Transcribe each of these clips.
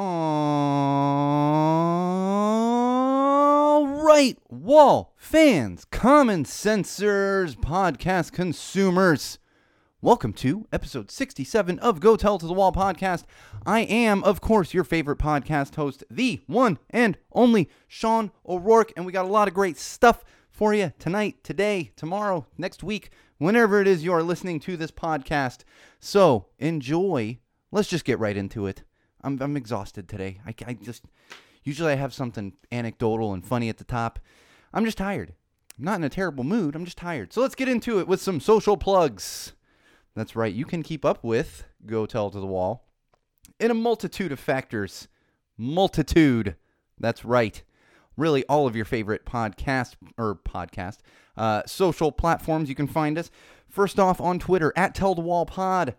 All right, wall fans, common sensors, podcast consumers. Welcome to episode 67 of Go Tell to the Wall podcast. I am, of course, your favorite podcast host, the one and only Sean O'Rourke, and we got a lot of great stuff for you tonight, today, tomorrow, next week, whenever it is you are listening to this podcast. So enjoy. Let's just get right into it. I'm, I'm exhausted today. I, I just, usually I have something anecdotal and funny at the top. I'm just tired. I'm not in a terrible mood. I'm just tired. So let's get into it with some social plugs. That's right. You can keep up with Go Tell to the Wall in a multitude of factors. Multitude. That's right. Really, all of your favorite podcast or podcast uh, social platforms. You can find us. First off, on Twitter at Tell the Wall Pod.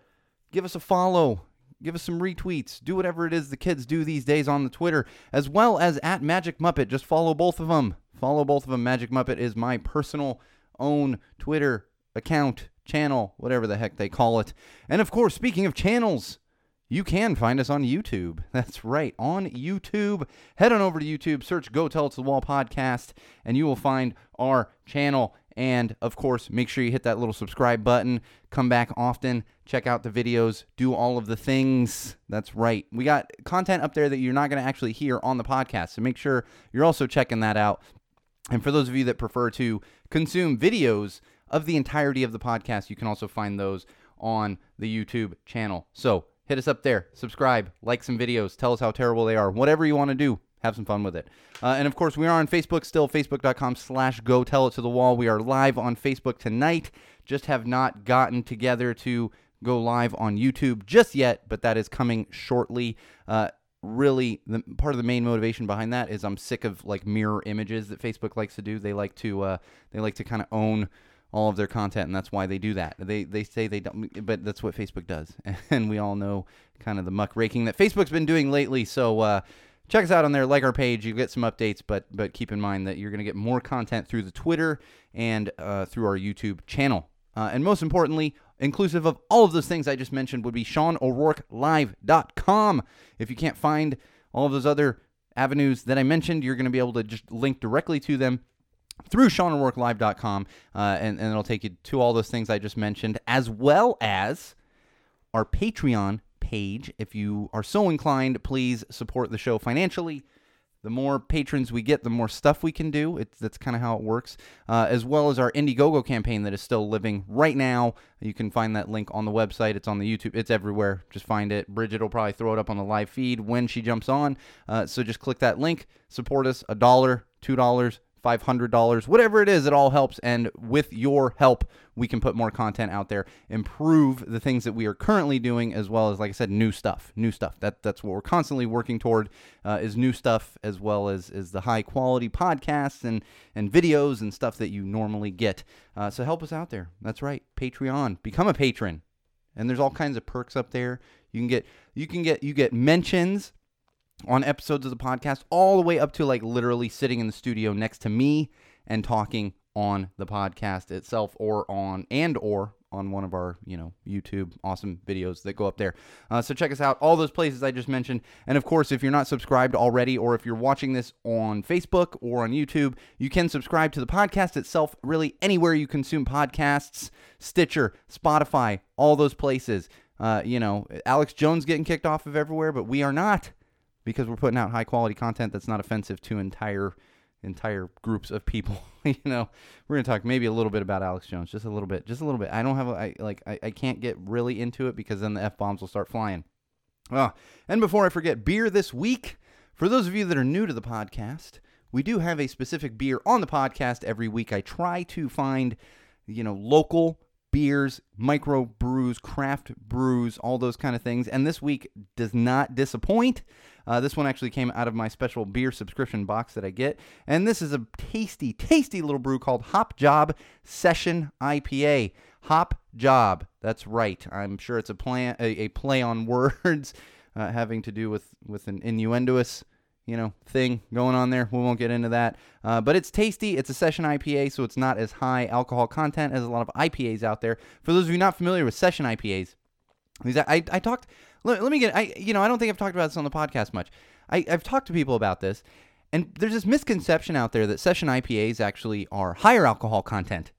Give us a follow. Give us some retweets. Do whatever it is the kids do these days on the Twitter, as well as at Magic Muppet. Just follow both of them. Follow both of them. Magic Muppet is my personal own Twitter account channel, whatever the heck they call it. And of course, speaking of channels, you can find us on YouTube. That's right, on YouTube. Head on over to YouTube, search Go Tell It to the Wall podcast, and you will find our channel. And of course, make sure you hit that little subscribe button. Come back often, check out the videos, do all of the things. That's right. We got content up there that you're not going to actually hear on the podcast. So make sure you're also checking that out. And for those of you that prefer to consume videos, of the entirety of the podcast. You can also find those on the YouTube channel. So hit us up there, subscribe, like some videos, tell us how terrible they are, whatever you want to do. Have some fun with it. Uh, and of course, we are on Facebook still, facebook.com slash go tell it to the wall. We are live on Facebook tonight. Just have not gotten together to go live on YouTube just yet, but that is coming shortly. Uh, really the part of the main motivation behind that is I'm sick of like mirror images that Facebook likes to do. They like to uh, they like to kind of own all of their content, and that's why they do that. They they say they don't, but that's what Facebook does, and we all know kind of the muck raking that Facebook's been doing lately. So uh, check us out on there, like our page. You get some updates, but but keep in mind that you're going to get more content through the Twitter and uh, through our YouTube channel. Uh, and most importantly, inclusive of all of those things I just mentioned, would be SeanO'RourkeLive.com. If you can't find all of those other avenues that I mentioned, you're going to be able to just link directly to them through SeanO'RourkeLive.com, uh, and, and it'll take you to all those things I just mentioned, as well as our Patreon page. If you are so inclined, please support the show financially. The more patrons we get, the more stuff we can do. That's kind of how it works. Uh, as well as our Indiegogo campaign that is still living right now. You can find that link on the website. It's on the YouTube. It's everywhere. Just find it. Bridget will probably throw it up on the live feed when she jumps on. Uh, so just click that link. Support us. A dollar, two dollars, $500, whatever it is, it all helps. And with your help, we can put more content out there, improve the things that we are currently doing, as well as, like I said, new stuff. New stuff. That that's what we're constantly working toward uh, is new stuff, as well as is the high quality podcasts and and videos and stuff that you normally get. Uh, so help us out there. That's right. Patreon. Become a patron, and there's all kinds of perks up there. You can get you can get you get mentions on episodes of the podcast, all the way up to like literally sitting in the studio next to me and talking on the podcast itself or on and or on one of our you know youtube awesome videos that go up there. Uh, so check us out all those places i just mentioned. And of course if you're not subscribed already or if you're watching this on facebook or on youtube you can subscribe to the podcast itself really anywhere you consume podcasts. Stitcher spotify all those places. Uh, you know alex jones getting kicked off of everywhere but we are not because we're putting out high quality content that's not offensive to entire entire groups of people. you know, we're gonna talk maybe a little bit about Alex Jones, just a little bit, just a little bit. I don't have a, I like I, I can't get really into it because then the f bombs will start flying. Oh, and before I forget, beer this week. For those of you that are new to the podcast, we do have a specific beer on the podcast every week. I try to find, you know, local beers, micro brews, craft brews, all those kind of things. And this week does not disappoint. Uh, this one actually came out of my special beer subscription box that I get. And this is a tasty, tasty little brew called Hop Job Session IPA. Hop Job. That's right. I'm sure it's a, plan, a, a play on words uh, having to do with, with an innuendoous you know, thing going on there. We won't get into that. Uh, but it's tasty. It's a session IPA, so it's not as high alcohol content as a lot of IPAs out there. For those of you not familiar with session IPAs, I, I talked let, let me get. I you know I don't think I've talked about this on the podcast much. I, I've talked to people about this, and there's this misconception out there that session IPAs actually are higher alcohol content.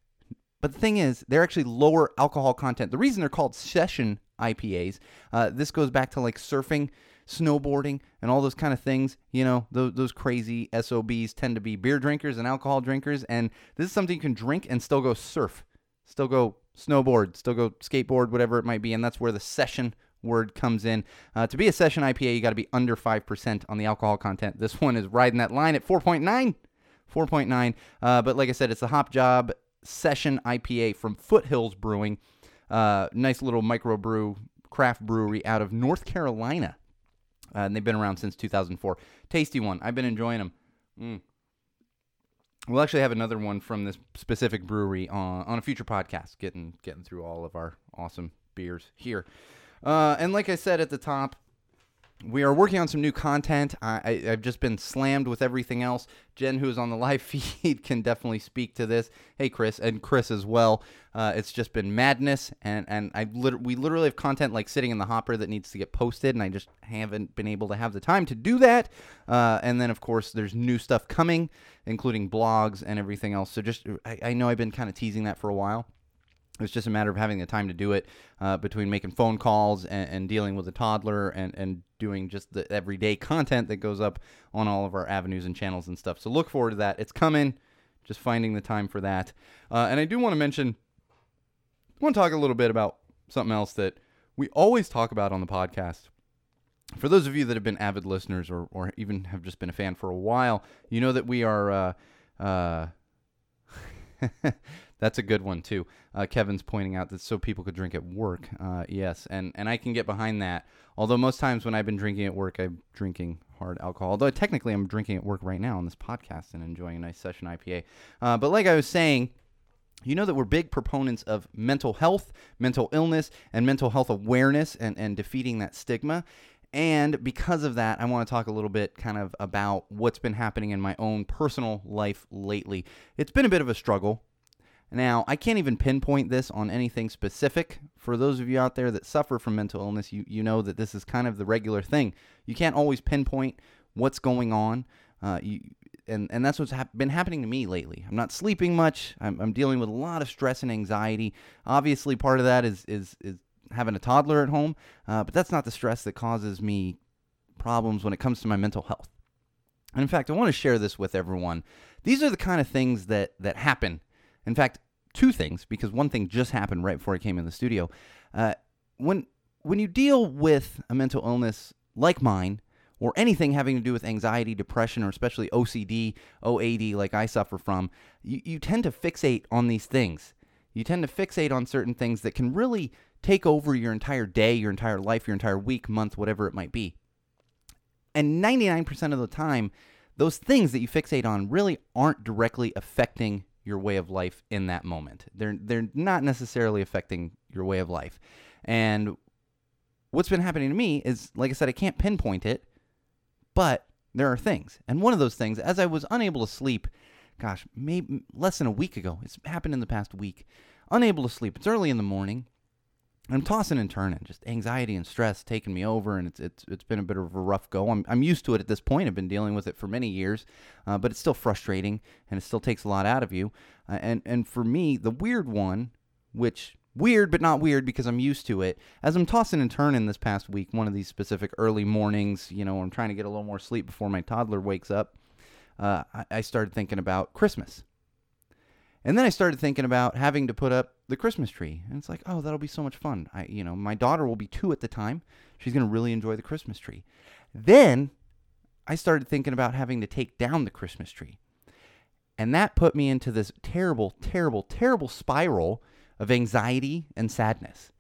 But the thing is, they're actually lower alcohol content. The reason they're called session IPAs, uh, this goes back to like surfing, snowboarding, and all those kind of things. You know, those, those crazy SOBs tend to be beer drinkers and alcohol drinkers. And this is something you can drink and still go surf, still go snowboard, still go skateboard, whatever it might be. And that's where the session word comes in. Uh, to be a session IPA, you got to be under 5% on the alcohol content. This one is riding that line at 4.9. 4.9. Uh, but like I said, it's the Hop Job Session IPA from Foothills Brewing. Uh, nice little microbrew craft brewery out of North Carolina. Uh, and they've been around since 2004. Tasty one. I've been enjoying them. Mm. We'll actually have another one from this specific brewery on, on a future podcast, getting getting through all of our awesome beers here. Uh, and like I said at the top, we are working on some new content. I, have just been slammed with everything else. Jen, who is on the live feed, can definitely speak to this. Hey, Chris, and Chris as well. Uh, it's just been madness, and and I lit- we literally have content like sitting in the hopper that needs to get posted, and I just haven't been able to have the time to do that. Uh, and then of course there's new stuff coming, including blogs and everything else. So just I, I know I've been kind of teasing that for a while. It's just a matter of having the time to do it uh, between making phone calls and, and, dealing with a toddler and, and doing just the everyday content that goes up on all of our avenues and channels and stuff. So look forward to that. It's coming. Just finding the time for that. Uh, and I do want to mention, I want to talk a little bit about something else that we always talk about on the podcast. For those of you that have been avid listeners or, or even have just been a fan for a while, you know that we are. Uh, uh That's a good one too. Uh, Kevin's pointing out that so people could drink at work. Uh, yes, and and I can get behind that. Although most times when I've been drinking at work, I'm drinking hard alcohol. Although technically I'm drinking at work right now on this podcast and enjoying a nice session IPA. Uh, but like I was saying. You know that we're big proponents of mental health, mental illness, and mental health awareness and, and defeating that stigma. And because of that, I want to talk a little bit kind of about what's been happening in my own personal life lately. It's been a bit of a struggle. Now, I can't even pinpoint this on anything specific. For those of you out there that suffer from mental illness, you, you know that this is kind of the regular thing. You can't always pinpoint what's going on. Uh, you, and, and that's what's been happening to me lately. I'm not sleeping much. I'm, I'm dealing with a lot of stress and anxiety. Obviously, part of that is, is, is having a toddler at home, uh, but that's not the stress that causes me problems when it comes to my mental health. And in fact, I want to share this with everyone. These are the kind of things that, that happen in fact, two things, because one thing just happened right before I came in the studio. Uh, when when you deal with a mental illness like mine, or anything having to do with anxiety, depression, or especially OCD, OAD, like I suffer from, you, you tend to fixate on these things. You tend to fixate on certain things that can really take over your entire day, your entire life, your entire week, month, whatever it might be. And 99% of the time, those things that you fixate on really aren't directly affecting your way of life in that moment. They're they're not necessarily affecting your way of life. And what's been happening to me is like I said I can't pinpoint it, but there are things. And one of those things as I was unable to sleep, gosh, maybe less than a week ago. It's happened in the past week. Unable to sleep. It's early in the morning. I'm tossing and turning, just anxiety and stress taking me over, and it's it's it's been a bit of a rough go. I'm I'm used to it at this point. I've been dealing with it for many years, uh, but it's still frustrating, and it still takes a lot out of you. Uh, and and for me, the weird one, which weird but not weird because I'm used to it. As I'm tossing and turning this past week, one of these specific early mornings, you know, I'm trying to get a little more sleep before my toddler wakes up. Uh, I, I started thinking about Christmas and then I started thinking about having to put up the Christmas tree. And it's like, oh, that'll be so much fun. I, you know, my daughter will be two at the time. She's going to really enjoy the Christmas tree. Then I started thinking about having to take down the Christmas tree. And that put me into this terrible, terrible, terrible spiral of anxiety and sadness.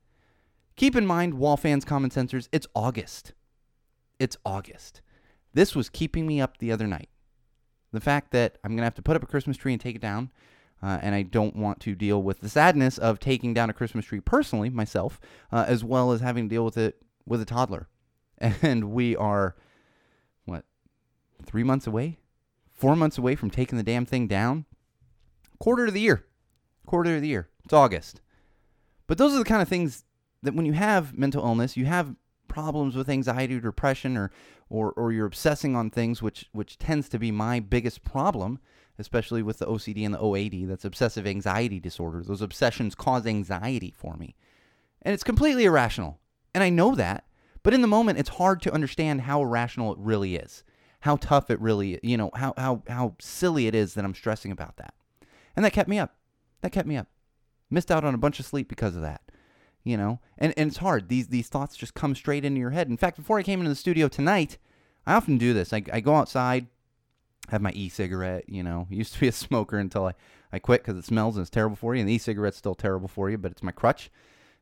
Keep in mind, wall fans, common sensors, it's August. It's August. This was keeping me up the other night. The fact that I'm going to have to put up a Christmas tree and take it down uh, and I don't want to deal with the sadness of taking down a Christmas tree personally myself, uh, as well as having to deal with it with a toddler. And we are, what, three months away? Four months away from taking the damn thing down? Quarter of the year. Quarter of the year. It's August. But those are the kind of things that when you have mental illness, you have problems with anxiety or depression or or or you're obsessing on things which which tends to be my biggest problem especially with the OCD and the OAD that's obsessive anxiety disorder those obsessions cause anxiety for me. And it's completely irrational. And I know that but in the moment it's hard to understand how irrational it really is how tough it really you know how how how silly it is that I'm stressing about that. And that kept me up. That kept me up. Missed out on a bunch of sleep because of that you know? And, and it's hard. These these thoughts just come straight into your head. In fact before i came into the studio tonight i often do this. I, I go outside have my e-cigarette you know. Used to be a smoker until i, I quit because it smells and it's terrible for you and the e-cigarette's still terrible for you but it's my crutch.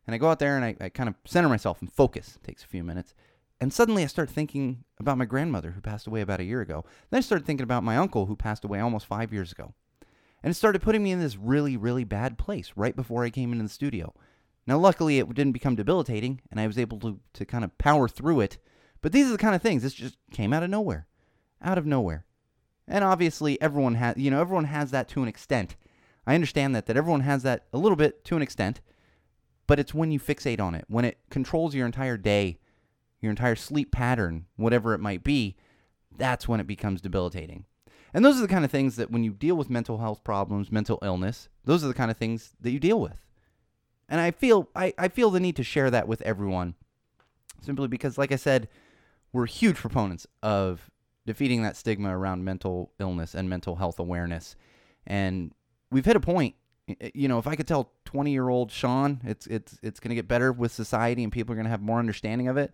And i go out there and i, I kind of center myself and focus. It takes a few minutes. And suddenly i start thinking about my grandmother who passed away about a year ago. Then i started thinking about my uncle who passed away almost five years ago. And it started putting me in this really really bad place right before i came into the studio. Now, luckily, it didn't become debilitating, and I was able to, to kind of power through it. But these are the kind of things. This just came out of nowhere, out of nowhere. And obviously, everyone has, you know, everyone has that to an extent. I understand that that everyone has that a little bit to an extent, but it's when you fixate on it, when it controls your entire day, your entire sleep pattern, whatever it might be, that's when it becomes debilitating. And those are the kind of things that when you deal with mental health problems, mental illness, those are the kind of things that you deal with. And I feel I, I feel the need to share that with everyone. Simply because, like I said, we're huge proponents of defeating that stigma around mental illness and mental health awareness. And we've hit a point. You know, if I could tell 20 year old Sean it's it's it's going to get better with society and people are going to have more understanding of it,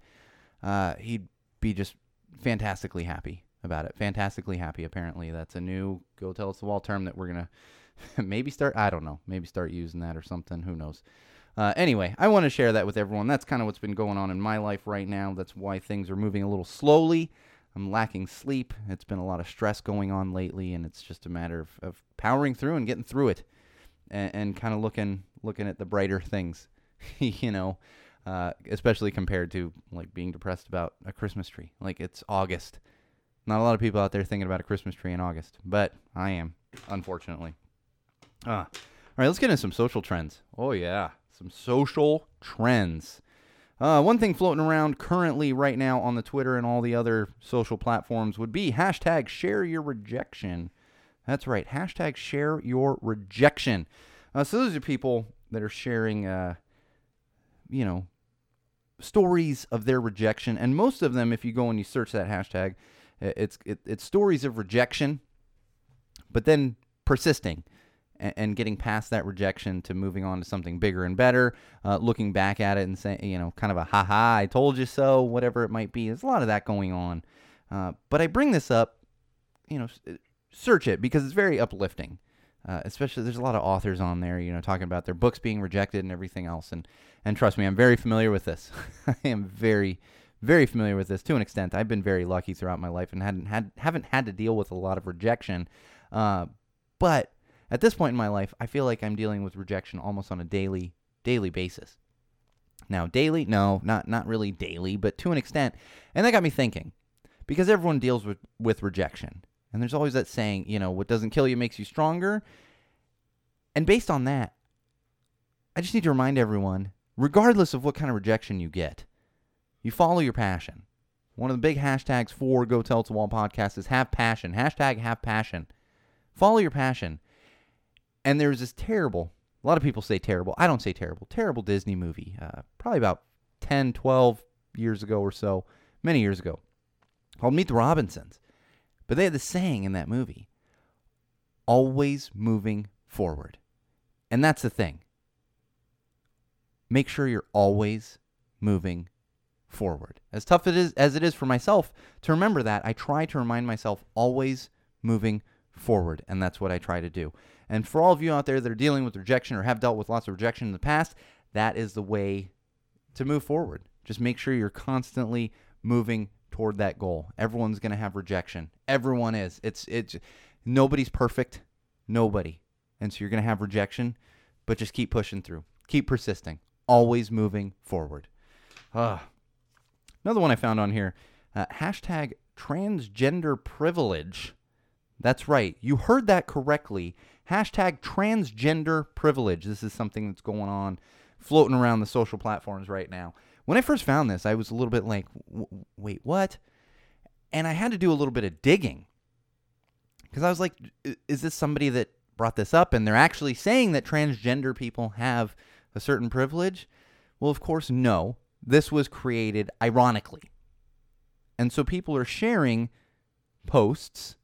uh, he'd be just fantastically happy about it. Fantastically happy. Apparently, that's a new go tell us the wall term that we're gonna maybe start, I don't know, maybe start using that or something. Who knows? Uh, anyway, I want to share that with everyone. That's kind of what's been going on in my life right now. That's why things are moving a little slowly. I'm lacking sleep. It's been a lot of stress going on lately, and it's just a matter of, of powering through and getting through it, and, and kind of looking looking at the brighter things, you know, uh, especially compared to like being depressed about a Christmas tree. Like it's August. Not a lot of people out there thinking about a Christmas tree in August, but I am, unfortunately. Ah. All right, let's get into some social trends. Oh, yeah. Some social trends. Uh, one thing floating around currently right now on the Twitter and all the other social platforms would be hashtag share your rejection. That's right. Hashtag share your rejection. Uh, so those are people that are sharing, uh, you know, stories of their rejection. And most of them, if you go and you search that hashtag, it's, it, it's stories of rejection, but then persisting and, and getting past that rejection to moving on to something bigger and better, uh, looking back at it and saying, you know, kind of a ha ha, I told you so, whatever it might be. There's a lot of that going on. Uh, but I bring this up, you know, uh, search it because it's very uplifting. Uh, especially there's a lot of authors on there, you know, talking about their books being rejected and everything else. And and trust me, I'm very familiar with this. I am very, very familiar with this to an extent. I've been very lucky throughout my life and hadn't had haven't had to deal with a lot of rejection. Uh, but at this point in my life, I feel like I'm dealing with rejection almost on a daily daily basis. Now, daily, no, not not really daily, but to an extent. And that got me thinking. Because everyone deals with with rejection. And there's always that saying, you know, what doesn't kill you makes you stronger. And based on that, I just need to remind everyone, regardless of what kind of rejection you get, you follow your passion. One of the big hashtags for Go Tell It to Wall podcast is have passion. Hashtag have passion. Follow your passion. And there's this terrible, a lot of people say terrible. I don't say terrible. Terrible Disney movie, uh, probably about 10, 12 years ago or so, many years ago, called Meet the Robinsons. But they had the saying in that movie always moving forward. And that's the thing. Make sure you're always moving forward. As tough it is as it is for myself to remember that, I try to remind myself always moving forward, and that's what I try to do. And for all of you out there that are dealing with rejection or have dealt with lots of rejection in the past, that is the way to move forward. Just make sure you're constantly moving toward that goal. Everyone's going to have rejection. Everyone is. It's it's nobody's perfect. Nobody. And so you're going to have rejection, but just keep pushing through. Keep persisting. Always moving forward. Uh, another one I found on here. Uh, hashtag transgender privilege that's right. You heard that correctly. Hashtag transgender privilege. This is something that's going on, floating around the social platforms right now. When I first found this, I was a little bit like, wait, what? And I had to do a little bit of digging because I was like, is this somebody that brought this up and they're actually saying that transgender people have a certain privilege? Well, of course, no. This was created ironically. And so people are sharing posts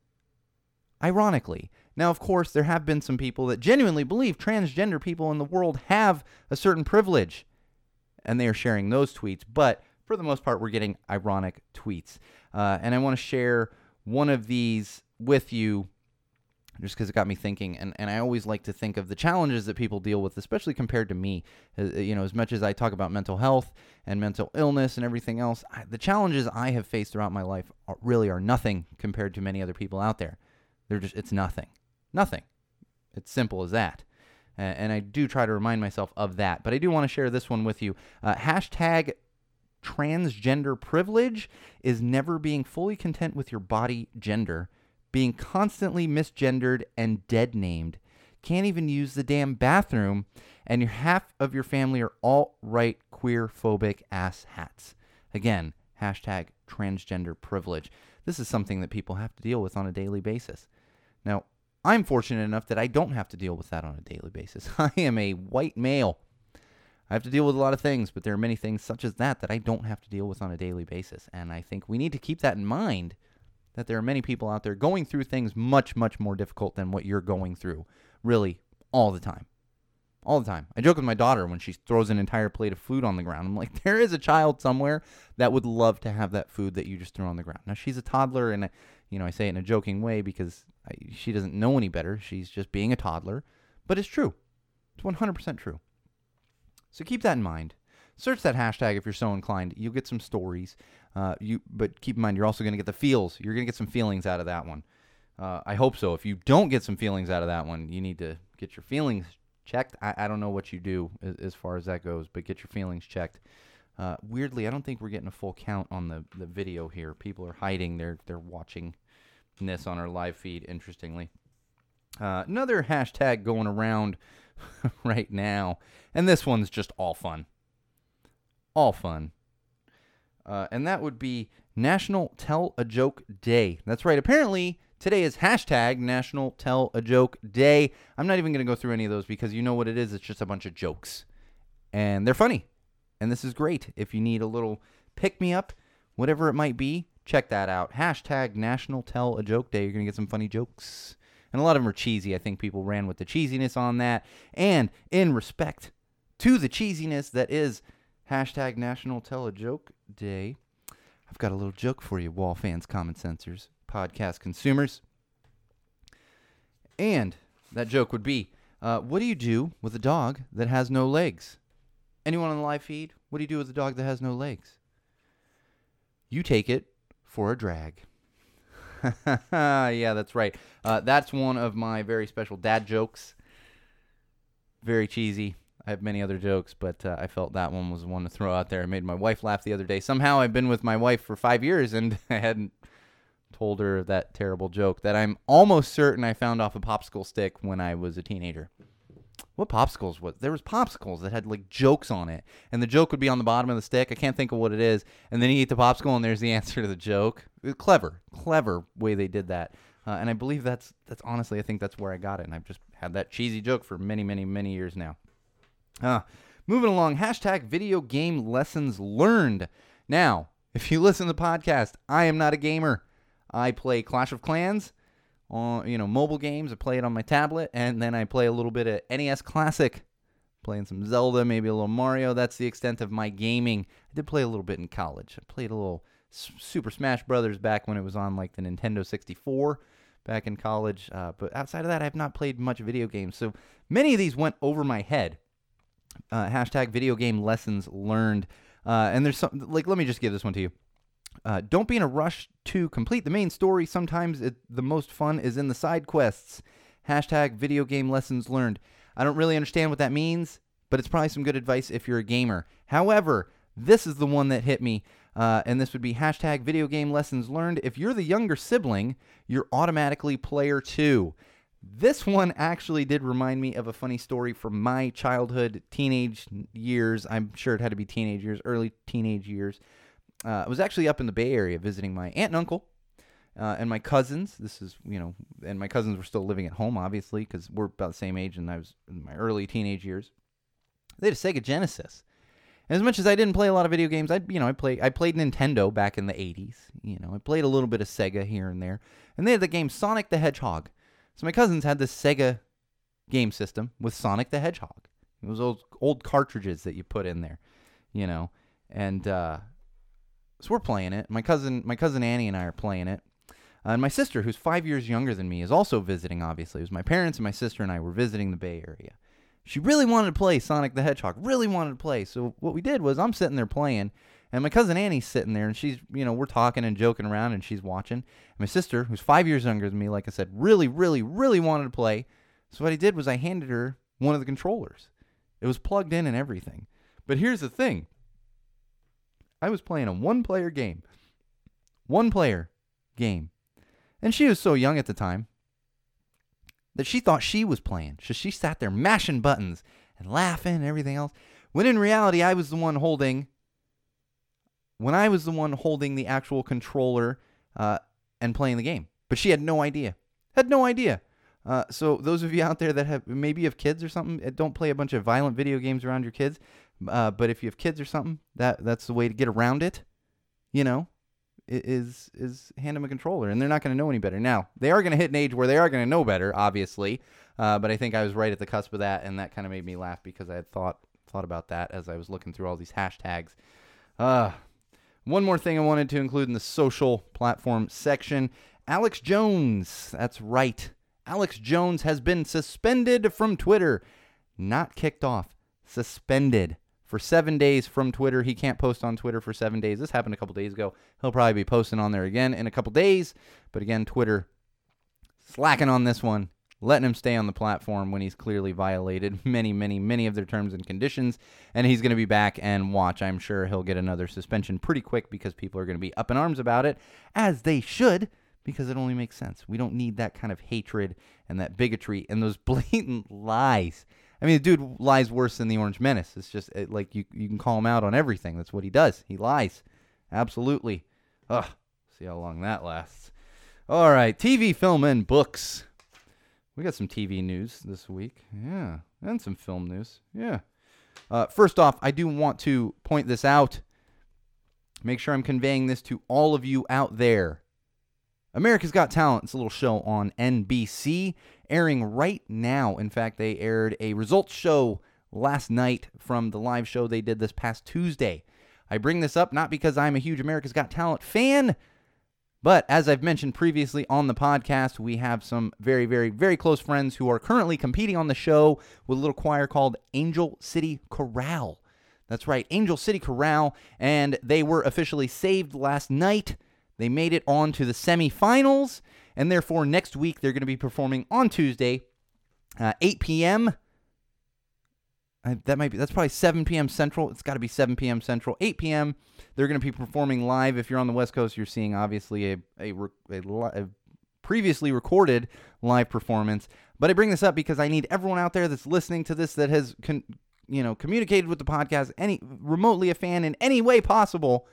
ironically. Now, of course, there have been some people that genuinely believe transgender people in the world have a certain privilege, and they are sharing those tweets. But for the most part, we're getting ironic tweets. Uh, and I want to share one of these with you just because it got me thinking. And, and I always like to think of the challenges that people deal with, especially compared to me. Uh, uh, you know, as much as I talk about mental health and mental illness and everything else, I, the challenges I have faced throughout my life are, really are nothing compared to many other people out there. They're just, it's nothing. Nothing. It's simple as that. Uh, and I do try to remind myself of that. But I do want to share this one with you. Uh, hashtag transgender privilege is never being fully content with your body gender being constantly misgendered and dead named, can't even use the damn bathroom, and your half of your family are alt right queer phobic ass hats. Again, hashtag transgender privilege. This is something that people have to deal with on a daily basis. Now, I'm fortunate enough that I don't have to deal with that on a daily basis. I am a white male. I have to deal with a lot of things, but there are many things such as that that I don't have to deal with on a daily basis. And I think we need to keep that in mind that there are many people out there going through things much, much more difficult than what you're going through, really, all the time. All the time. I joke with my daughter when she throws an entire plate of food on the ground. I'm like, there is a child somewhere that would love to have that food that you just threw on the ground. Now, she's a toddler, and, you know, I say it in a joking way because I, she doesn't know any better. She's just being a toddler. But it's true. It's 100% true. So keep that in mind search that hashtag if you're so inclined. You'll get some stories. Uh, you, but keep in mind, you're also going to get the feels. You're going to get some feelings out of that one. Uh, I hope so. If you don't get some feelings out of that one, you need to get your feelings checked. I, I don't know what you do as, as, far as that goes, but get your feelings checked. Uh, weirdly, I don't think we're getting a full count on the, the video here. People are hiding. They're they're watching this on our live feed. Interestingly, uh, another hashtag going around right now, and this one's just all fun all fun. Uh, and that would be National Tell a Joke Day. That's right. Apparently, today is hashtag National Tell a Joke Day. I'm not even going to go through any of those because you know what it is. It's just a bunch of jokes. And they're funny. And this is great. If you need a little pick me up, whatever it might be, check that out. Hashtag National Tell a Joke Day. You're going to get some funny jokes. And a lot of them are cheesy. I think people ran with the cheesiness on that. And in respect to the cheesiness that is Hashtag National Tell a Joke Day. I've got a little joke for you, wall fans, common sensors, podcast consumers. And that joke would be uh, What do you do with a dog that has no legs? Anyone on the live feed? What do you do with a dog that has no legs? You take it for a drag. yeah, that's right. Uh, that's one of my very special dad jokes. Very cheesy. I have many other jokes, but uh, I felt that one was one to throw out there. I made my wife laugh the other day. Somehow I've been with my wife for five years and I hadn't told her that terrible joke that I'm almost certain I found off a popsicle stick when I was a teenager. What popsicles was there was popsicles that had like jokes on it, and the joke would be on the bottom of the stick. I can't think of what it is, and then you eat the popsicle, and there's the answer to the joke. Clever, clever way they did that, uh, and I believe that's that's honestly I think that's where I got it, and I've just had that cheesy joke for many, many, many years now. Uh, moving along, hashtag video game lessons learned. Now, if you listen to the podcast, I am not a gamer. I play Clash of Clans on you know mobile games. I play it on my tablet, and then I play a little bit of NES Classic, playing some Zelda, maybe a little Mario. That's the extent of my gaming. I did play a little bit in college. I played a little Super Smash Brothers back when it was on like the Nintendo 64 back in college. Uh, but outside of that, I have not played much video games. So many of these went over my head uh, hashtag video game lessons learned. Uh, and there's some, like, let me just give this one to you. Uh, don't be in a rush to complete the main story. Sometimes it, the most fun is in the side quests. Hashtag video game lessons learned. I don't really understand what that means, but it's probably some good advice if you're a gamer. However, this is the one that hit me, uh, and this would be hashtag video game lessons learned. If you're the younger sibling, you're automatically player two. This one actually did remind me of a funny story from my childhood, teenage years. I'm sure it had to be teenage years, early teenage years. Uh, I was actually up in the Bay Area visiting my aunt and uncle uh, and my cousins. This is, you know, and my cousins were still living at home, obviously, because we're about the same age, and I was in my early teenage years. They had a Sega Genesis. And as much as I didn't play a lot of video games, I, you know, I play, I played Nintendo back in the '80s. You know, I played a little bit of Sega here and there, and they had the game Sonic the Hedgehog. So my cousins had this Sega game system with Sonic the Hedgehog. It was old old cartridges that you put in there, you know, and uh, so we're playing it. My cousin, my cousin Annie and I are playing it, uh, and my sister, who's five years younger than me, is also visiting. Obviously, it was my parents and my sister and I were visiting the Bay Area. She really wanted to play Sonic the Hedgehog. Really wanted to play. So what we did was I'm sitting there playing, and my cousin Annie's sitting there, and she's you know we're talking and joking around, and she's watching. And my sister, who's five years younger than me, like I said, really, really, really wanted to play. So what I did was I handed her one of the controllers. It was plugged in and everything. But here's the thing. I was playing a one-player game. One player game. And she was so young at the time that she thought she was playing. So she sat there mashing buttons and laughing and everything else. When in reality, I was the one holding. When I was the one holding the actual controller uh, and playing the game, but she had no idea. Had no idea. Uh, so those of you out there that have maybe have kids or something, uh, don't play a bunch of violent video games around your kids. Uh, but if you have kids or something, that that's the way to get around it. You know, is is hand them a controller, and they're not going to know any better. Now they are going to hit an age where they are going to know better, obviously. Uh, but I think I was right at the cusp of that, and that kind of made me laugh because I had thought thought about that as I was looking through all these hashtags. Uh, one more thing I wanted to include in the social platform section: Alex Jones. That's right, Alex Jones has been suspended from Twitter, not kicked off, suspended for seven days from Twitter. He can't post on Twitter for seven days. This happened a couple days ago. He'll probably be posting on there again in a couple days. But again, Twitter slacking on this one, letting him stay on the platform when he's clearly violated many, many, many of their terms and conditions. And he's going to be back and watch. I'm sure he'll get another suspension pretty quick because people are going to be up in arms about it, as they should, because it only makes sense. We don't need that kind of hatred and that bigotry and those blatant lies I mean, the dude lies worse than the Orange Menace. It's just it, like you you can call him out on everything. That's what he does. He lies. Absolutely. Ugh. See how long that lasts. All right, TV, film, and books. We got some TV news this week. Yeah, and some film news. Yeah. Uh, first off, I do want to point this out. Make sure I'm conveying this to all of you out there. America's Got Talent. It's a little show on NBC airing right now. In fact, they aired a results show last night from the live show they did this past Tuesday. I bring this up not because I'm a huge America's Got Talent fan, but as I've mentioned previously on the podcast, we have some very, very, very close friends who are currently competing on the show with a little choir called Angel City Chorale. That's right, Angel City Chorale, and they were officially saved last night they made it on to the semifinals, and therefore next week they're going to be performing on Tuesday, uh, 8 p.m. Uh, that might be that's probably 7 p.m. Central. It's got to be 7 p.m. Central. 8 p.m. They're going to be performing live. If you're on the West Coast, you're seeing obviously a a, a, a previously recorded live performance. But I bring this up because I need everyone out there that's listening to this that has con- you know communicated with the podcast any remotely a fan in any way possible.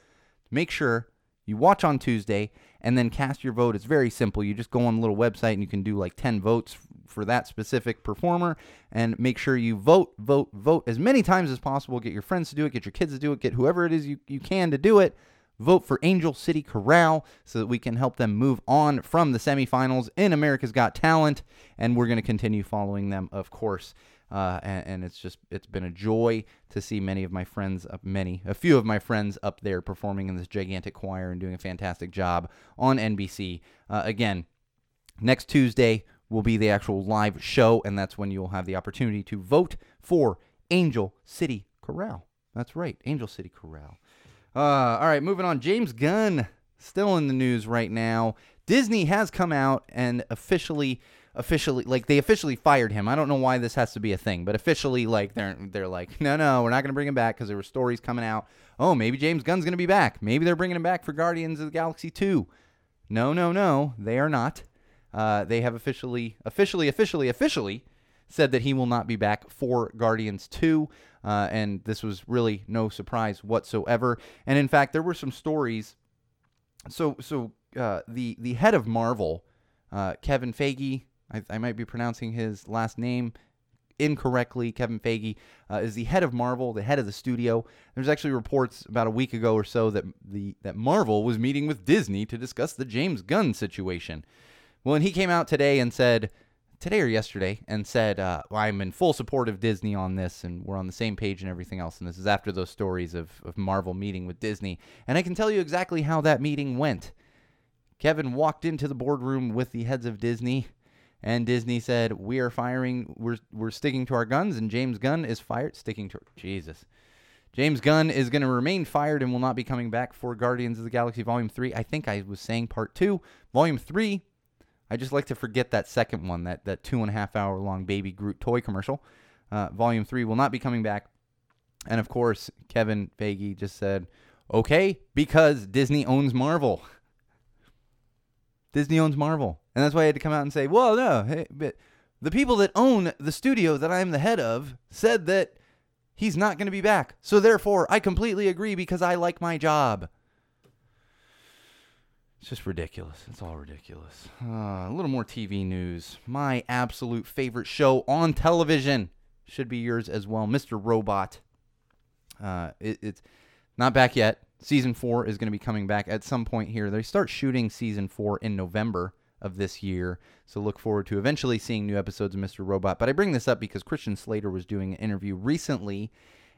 Make sure you watch on Tuesday and then cast your vote. It's very simple. You just go on the little website and you can do like 10 votes for that specific performer and make sure you vote, vote, vote as many times as possible. Get your friends to do it, get your kids to do it, get whoever it is you, you can to do it. Vote for Angel City Chorale so that we can help them move on from the semifinals in America's Got Talent. And we're going to continue following them, of course. Uh, and, and, it's just it's been a joy to see many of my friends up many a few of my friends up there performing in this gigantic choir and doing a fantastic job on NBC uh, again next Tuesday will be the actual live show and that's when you'll have the opportunity to vote for Angel City Chorale. That's right Angel City Chorale. Uh, all right moving on. James Gunn still in the news right now. Disney has come out and officially officially like they officially fired him. I don't know why this has to be a thing, but officially like they're they're like, "No, no, we're not going to bring him back because there were stories coming out. Oh, maybe James Gunn's going to be back. Maybe they're bringing him back for Guardians of the Galaxy 2." No, no, no, they are not. uh, they have officially, officially, officially, officially said that he will not be back for Guardians 2. Uh, and this was really no surprise whatsoever. And in fact, there were some stories. So, so uh, the the head of Marvel, uh, Kevin Feige, I, I, might be pronouncing his last name incorrectly. Kevin Feige uh, is the head of Marvel, the head of the studio. There's actually reports about a week ago or so that the that Marvel was meeting with Disney to discuss the James Gunn situation. Well, and he came out today and said today or yesterday and said, uh, well, I'm in full support of Disney on this and we're on the same page and everything else. And this is after those stories of, of Marvel meeting with Disney. And I can tell you exactly how that meeting went. Kevin walked into the boardroom with the heads of Disney, and Disney said, "We are firing. We're we're sticking to our guns." And James Gunn is fired, sticking to Jesus. James Gunn is going to remain fired and will not be coming back for Guardians of the Galaxy Volume Three. I think I was saying Part Two, Volume Three I just like to forget that second one, that, that two and a half hour long Baby Groot toy commercial. Uh, volume 3 will not be coming back. And of course, Kevin Feige just said, okay, because Disney owns Marvel. Disney owns Marvel. And that's why I had to come out and say, well, no, hey, but the people that own the studio that I'm the head of said that he's not going to be back. So therefore, I completely agree because I like my job. It's just ridiculous. It's all ridiculous. Uh, a little more TV news. My absolute favorite show on television should be yours as well, Mr. Robot. Uh, it, it's not back yet. Season four is going to be coming back at some point here. They start shooting season four in November of this year, so look forward to eventually seeing new episodes of Mr. Robot. But I bring this up because Christian Slater was doing an interview recently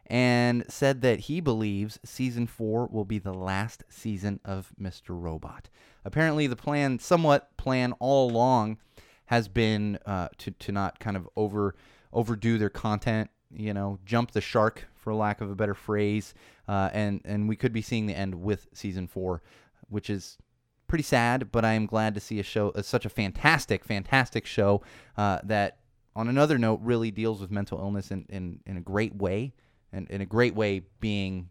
and said that he believes season four will be the last season of Mr. Robot. Apparently, the plan, somewhat plan all along, has been uh, to to not kind of over overdo their content. You know, jump the shark for lack of a better phrase, uh, and and we could be seeing the end with season four, which is pretty sad. But I am glad to see a show, uh, such a fantastic, fantastic show uh, that, on another note, really deals with mental illness in in, in a great way and in a great way being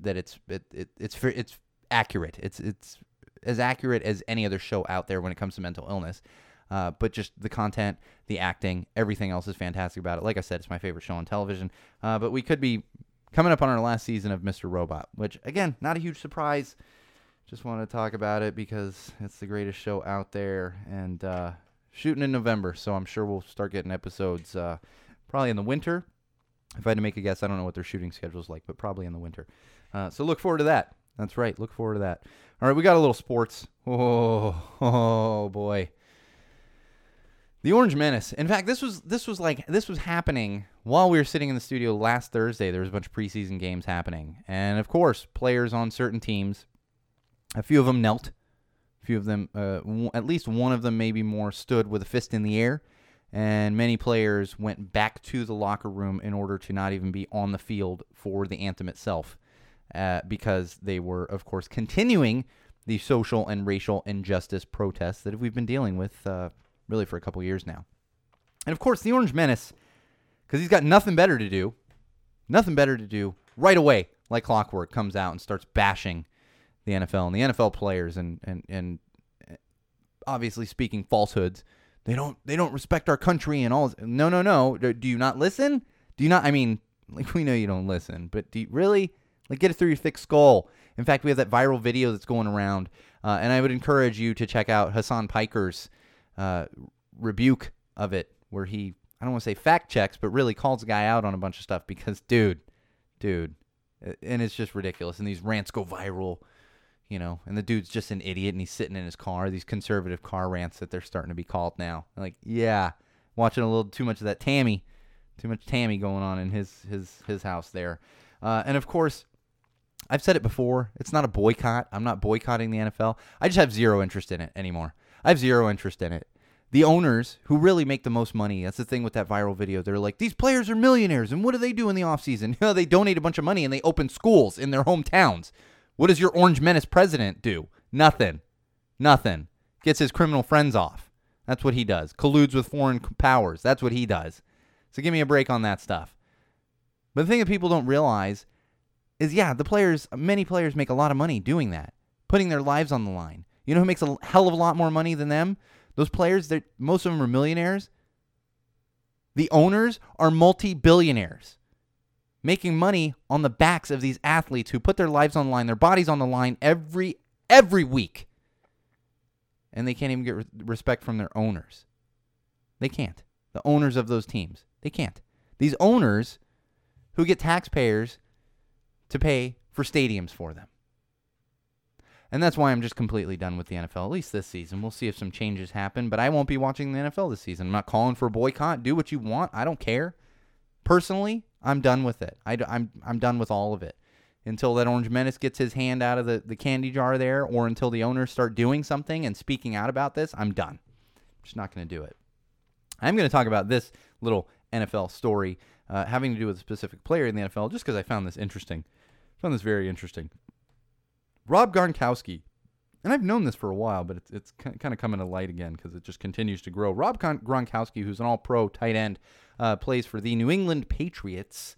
that it's it, it it's it's accurate. It's it's as accurate as any other show out there when it comes to mental illness. Uh, but just the content, the acting, everything else is fantastic about it. Like I said, it's my favorite show on television. Uh, but we could be coming up on our last season of Mr. Robot, which again, not a huge surprise. Just wanted to talk about it because it's the greatest show out there and uh, shooting in November. So I'm sure we'll start getting episodes uh, probably in the winter if I had to make a guess, I don't know what their shooting schedule is like, but probably in the winter. Uh, so look forward to that. That's right. Look forward to that. All right, we got a little sports. Oh, oh boy. The Orange Menace. In fact, this was this was like this was happening while we were sitting in the studio last Thursday. There was a bunch of preseason games happening, and of course, players on certain teams, a few of them knelt, a few of them, uh, w- at least one of them, maybe more, stood with a fist in the air and many players went back to the locker room in order to not even be on the field for the anthem itself uh, because they were, of course, continuing the social and racial injustice protests that we've been dealing with uh, really for a couple years now. And of course, the Orange Menace, because he's got nothing better to do, nothing better to do right away, like clockwork, comes out and starts bashing the NFL and the NFL players and, and, and uh, obviously speaking falsehoods they don't they don't respect our country and all. No, no, no. Do you not listen? Do you not? I mean, like we know you don't listen, but do you really like get it through your thick skull? In fact, we have that viral video that's going around, uh, and I would encourage you to check out Hasan Piker's uh, rebuke of it, where he I don't want to say fact checks, but really calls the guy out on a bunch of stuff because, dude, dude, and it's just ridiculous. And these rants go viral you know, and the dude's just an idiot and he's sitting in his car. These conservative car rants that they're starting to be called now. Like, yeah, watching a little too much of that Tammy, too much Tammy going on in his his his house there. Uh, and of course, I've said it before. It's not a boycott. I'm not boycotting the NFL. I just have zero interest in it anymore. I have zero interest in it. The owners who really make the most money, that's the thing with that viral video. They're like, these players are millionaires, and what do they do in the offseason? They donate a bunch of money and they open schools in their hometowns. What does your Orange Menace president do? Nothing. Nothing. Gets his criminal friends off. That's what he does. Colludes with foreign powers. That's what he does. So give me a break on that stuff. But the thing that people don't realize is yeah, the players, many players make a lot of money doing that, putting their lives on the line. You know who makes a hell of a lot more money than them? Those players, that most of them are millionaires. The owners are multi-billionaires making money on the backs of these athletes who put their lives on the line, their bodies on the line every every week. And they can't even get re- respect from their owners. They can't. The owners of those teams. They can't. These owners who get taxpayers to pay for stadiums for them. And that's why I'm just completely done with the NFL, at least this season. We'll see if some changes happen, but I won't be watching the NFL this season. I'm not calling for a boycott. Do what you want. I don't care. Personally, I'm done with it. I, am I'm, I'm done with all of it. Until that Orange Menace gets his hand out of the, the candy jar there, or until the owners start doing something and speaking out about this, I'm done. I'm just not going to do it. I'm going to talk about this little NFL story uh, having to do with a specific player in the NFL just because I found this interesting. I found this very interesting. Rob Gronkowski, and I've known this for a while, but it's, it's kind of coming to light again because it just continues to grow. Rob Gronkowski, who's an all pro tight end, uh, plays for the New England Patriots.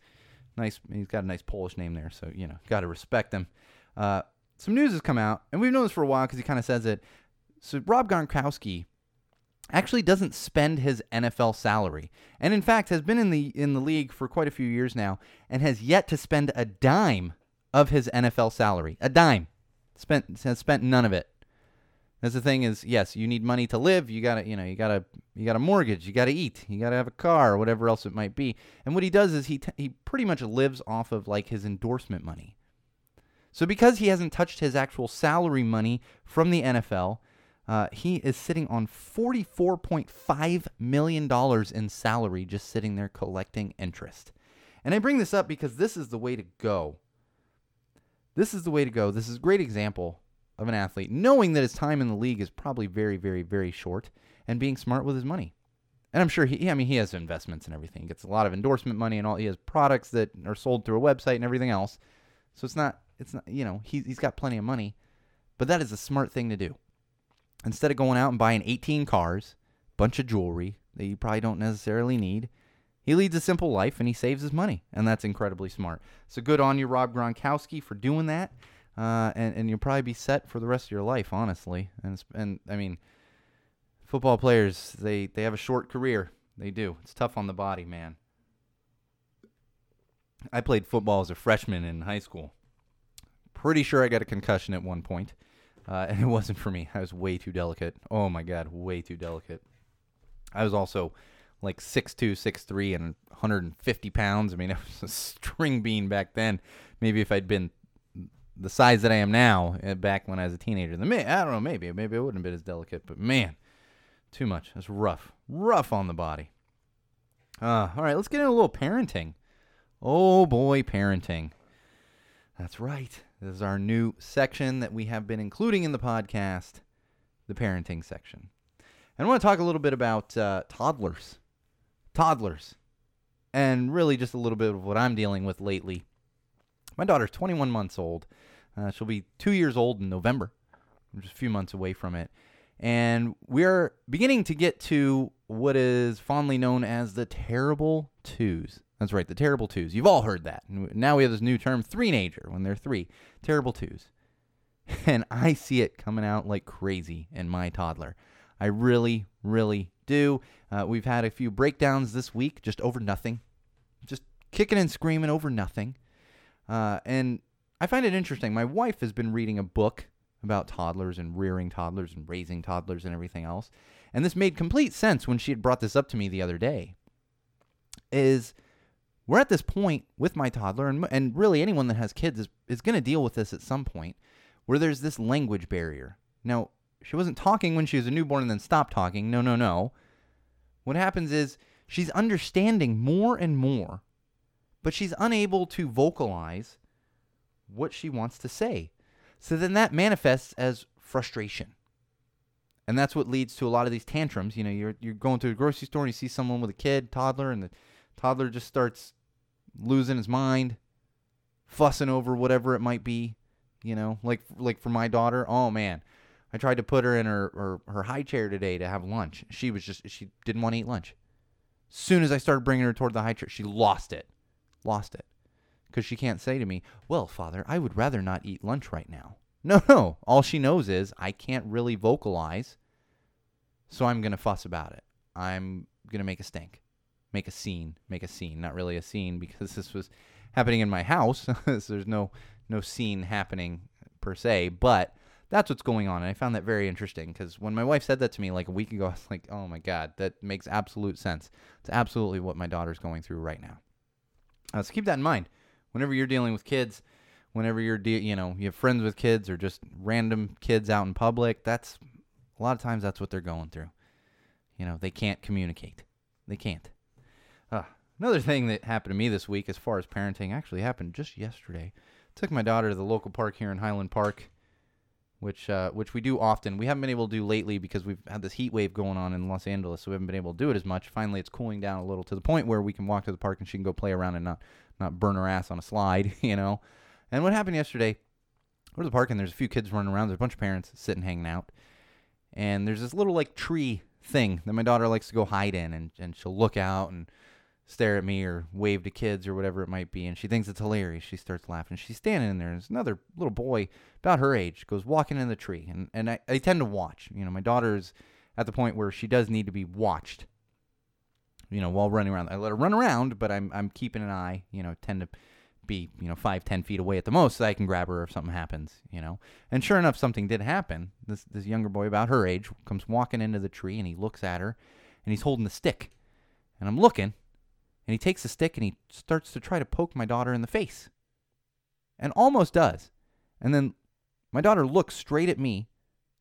Nice, he's got a nice Polish name there, so, you know, got to respect him. Uh, some news has come out, and we've known this for a while because he kind of says it. So, Rob Gronkowski actually doesn't spend his NFL salary, and in fact has been in the in the league for quite a few years now, and has yet to spend a dime of his NFL salary. A dime, spent has spent none of it. That's the thing is, yes, you need money to live. You gotta, you know, you gotta, you got a mortgage. You gotta eat. You gotta have a car, or whatever else it might be. And what he does is he t- he pretty much lives off of like his endorsement money. So because he hasn't touched his actual salary money from the NFL, uh, he is sitting on $44.5 million in salary just sitting there collecting interest. And I bring this up because this is the way to go. This is the way to go. This is a great example of an athlete knowing that his time in the league is probably very, very, very short and being smart with his money. And I'm sure he, I mean, he has investments and everything. He gets a lot of endorsement money and all. He has products that are sold through a website and everything else. So it's not, it's not, you know, he, he's got plenty of money. But that is a smart thing to do instead of going out and buying 18 cars, bunch of jewelry that you probably don't necessarily need, he leads a simple life and he saves his money, and that's incredibly smart. So good on you, Rob Gronkowski, for doing that, uh, and and you'll probably be set for the rest of your life, honestly. And and I mean, football players they they have a short career. They do. It's tough on the body, man. I played football as a freshman in high school. Pretty sure I got a concussion at one point. Uh, and it wasn't for me. I was way too delicate. Oh my god, way too delicate. I was also like 6'2", 6'3", and 150 pounds. I mean, I was a string bean back then. Maybe if I'd been the size that I am now uh, back when I was a teenager, then may, I don't know, maybe maybe I wouldn't have been as delicate. But man, too much. It's rough, rough on the body. Uh, all right, let's get into a little parenting. Oh boy, parenting. That's right. This is our new section that we have been including in the podcast, the parenting section. And I want to talk a little bit about uh, toddlers. Toddlers. And really just a little bit of what I'm dealing with lately. My daughter's 21 months old. Uh, she'll be two years old in November. I'm just a few months away from it. And we're beginning to get to what is fondly known as the terrible twos. That's right, the terrible twos. You've all heard that. Now we have this new term, three-nager, when they're three. Terrible twos. And I see it coming out like crazy in my toddler. I really, really do. Uh, we've had a few breakdowns this week, just over nothing. Just kicking and screaming over nothing. Uh, and I find it interesting. My wife has been reading a book about toddlers and rearing toddlers and raising toddlers and everything else. And this made complete sense when she had brought this up to me the other day. Is we're at this point with my toddler, and, and really anyone that has kids is, is going to deal with this at some point, where there's this language barrier. Now, she wasn't talking when she was a newborn and then stopped talking. No, no, no. What happens is she's understanding more and more, but she's unable to vocalize what she wants to say. So then that manifests as frustration. And that's what leads to a lot of these tantrums. You know, you're you're going to a grocery store and you see someone with a kid, toddler, and the Toddler just starts losing his mind, fussing over whatever it might be. You know, like like for my daughter, oh man, I tried to put her in her, her, her high chair today to have lunch. She was just she didn't want to eat lunch. Soon as I started bringing her toward the high chair, she lost it, lost it, because she can't say to me, "Well, father, I would rather not eat lunch right now." No, no. All she knows is I can't really vocalize. So I'm to fuss about it. I'm to make a stink, make a scene, make a scene. Not really a scene because this was happening in my house. so there's no no scene happening per se, but that's what's going on. And I found that very interesting because when my wife said that to me like a week ago, I was like, oh my God, that makes absolute sense. It's absolutely what my daughter's going through right now. Uh, so keep that in mind. Whenever you're dealing with kids, whenever you're, de- you know, you have friends with kids or just random kids out in public, that's a lot of times that's what they're going through. You know, they can't communicate. They can't. Uh, another thing that happened to me this week as far as parenting actually happened just yesterday. Took my daughter to the local park here in Highland Park which uh, which we do often. We haven't been able to do lately because we've had this heat wave going on in Los Angeles, so we haven't been able to do it as much. Finally, it's cooling down a little to the point where we can walk to the park and she can go play around and not not burn her ass on a slide, you know. And what happened yesterday? We're at the park and there's a few kids running around. There's a bunch of parents sitting hanging out, and there's this little like tree thing that my daughter likes to go hide in, and and she'll look out and stare at me or wave to kids or whatever it might be, and she thinks it's hilarious. She starts laughing. She's standing in there, and there's another little boy about her age goes walking in the tree, and and I, I tend to watch. You know, my daughter's at the point where she does need to be watched. You know, while running around, I let her run around, but I'm I'm keeping an eye. You know, tend to be you know five ten feet away at the most, so I can grab her if something happens. You know, and sure enough, something did happen. This this younger boy about her age comes walking into the tree, and he looks at her, and he's holding a stick, and I'm looking and he takes a stick and he starts to try to poke my daughter in the face. And almost does. And then my daughter looks straight at me,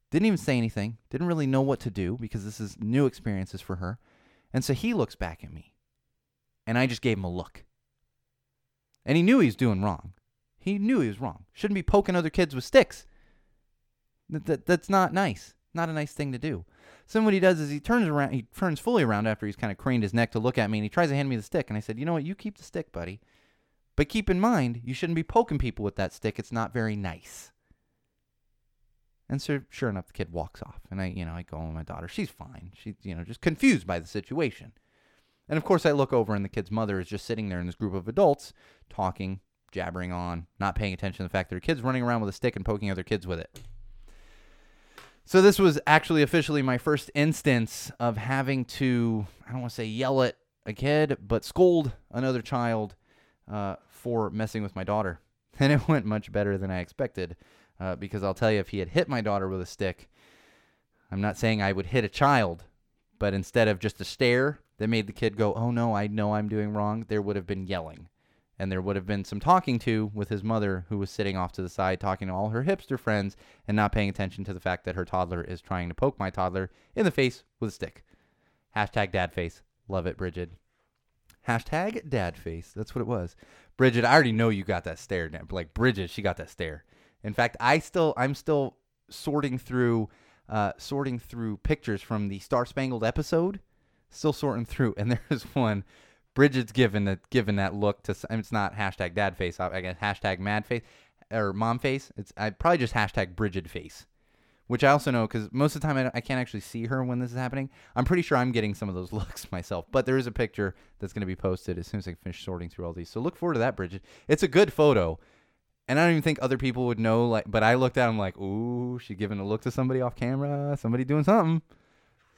didn't even say anything, didn't really know what to do because this is new experiences for her. And so he looks back at me. And I just gave him a look. And he knew he was doing wrong. He knew he was wrong. Shouldn't be poking other kids with sticks. That, that, that's not nice. Not a nice thing to do. So what he does is he turns around, he turns fully around after he's kind of craned his neck to look at me, and he tries to hand me the stick. And I said, you know what, you keep the stick, buddy. But keep in mind, you shouldn't be poking people with that stick. It's not very nice. And so, sure enough, the kid walks off, and I, you know, I go with my daughter. She's fine. She's, you know, just confused by the situation. And of course, I look over, and the kid's mother is just sitting there in this group of adults, talking, jabbering on, not paying attention to the fact that her kid's running around with a stick and poking other kids with it. So this was actually officially my first instance of having to I don't want to say yell at a kid, but scold another child uh, for messing with my daughter. And it went much better than I expected uh, because I'll tell you, if he had hit my daughter with a stick, I'm not saying I would hit a child, but instead of just a stare that made the kid go, "Oh no, I know I'm doing wrong," there would have been yelling and there would have been some talking to with his mother who was sitting off to the side talking to all her hipster friends and not paying attention to the fact that her toddler is trying to poke my toddler in the face with a stick. Hashtag dad face. Love it, Bridget. Hashtag dad face. That's what it was. Bridget, I already know you got that stare. Like Bridget, she got that stare. In fact, I still, I'm still sorting through, uh, sorting through pictures from the Star Spangled episode. Still sorting through, and there's one Bridget's given that given that look to. It's not hashtag dad face. I guess hashtag mad face or mom face. It's I probably just hashtag Bridget face, which I also know because most of the time I, I, can't actually see her when this is happening. I'm pretty sure I'm getting some of those looks myself. But there is a picture that's going to be posted as soon as I finish sorting through all these. So look forward to that, Bridget. It's a good photo. And I don't even think other people would know. Like, but I looked at him like, ooh, she giving a look to somebody off camera. Somebody doing something.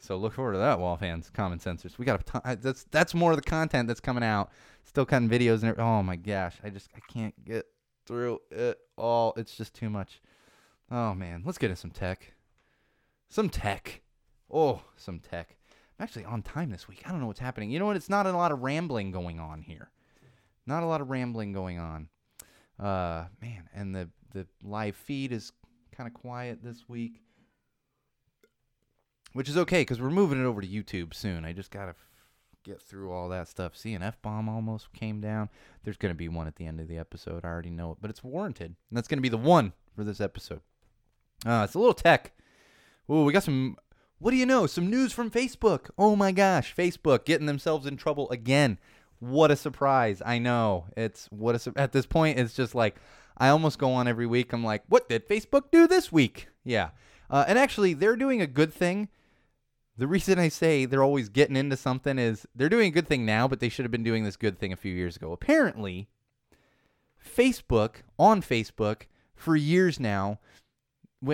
So look forward to that, wall fans. Common sensors. We got a ton, that's that's more of the content that's coming out. Still cutting videos and oh my gosh, I just I can't get through it all. It's just too much. Oh man, let's get into some tech. Some tech. Oh, some tech. I'm actually on time this week. I don't know what's happening. You know what? It's not a lot of rambling going on here. Not a lot of rambling going on. Uh, man, and the the live feed is kind of quiet this week which is okay because we're moving it over to YouTube soon. I just gotta f- get through all that stuff. See, an f bomb almost came down. There's gonna be one at the end of the episode. I already know it, but it's warranted, and that's gonna be the one for this episode. Uh, it's a little tech. Oh, we got some. What do you know? Some news from Facebook. Oh my gosh, Facebook getting themselves in trouble again. What a surprise! I know it's what a at this point it's just like I almost go on every week. I'm like, what did Facebook do this week? Yeah, uh, and actually they're doing a good thing the reason I say they're always getting into something is they're doing a good thing now, but they should have been doing this good thing a few years ago. Apparently, Facebook, on Facebook, for years now,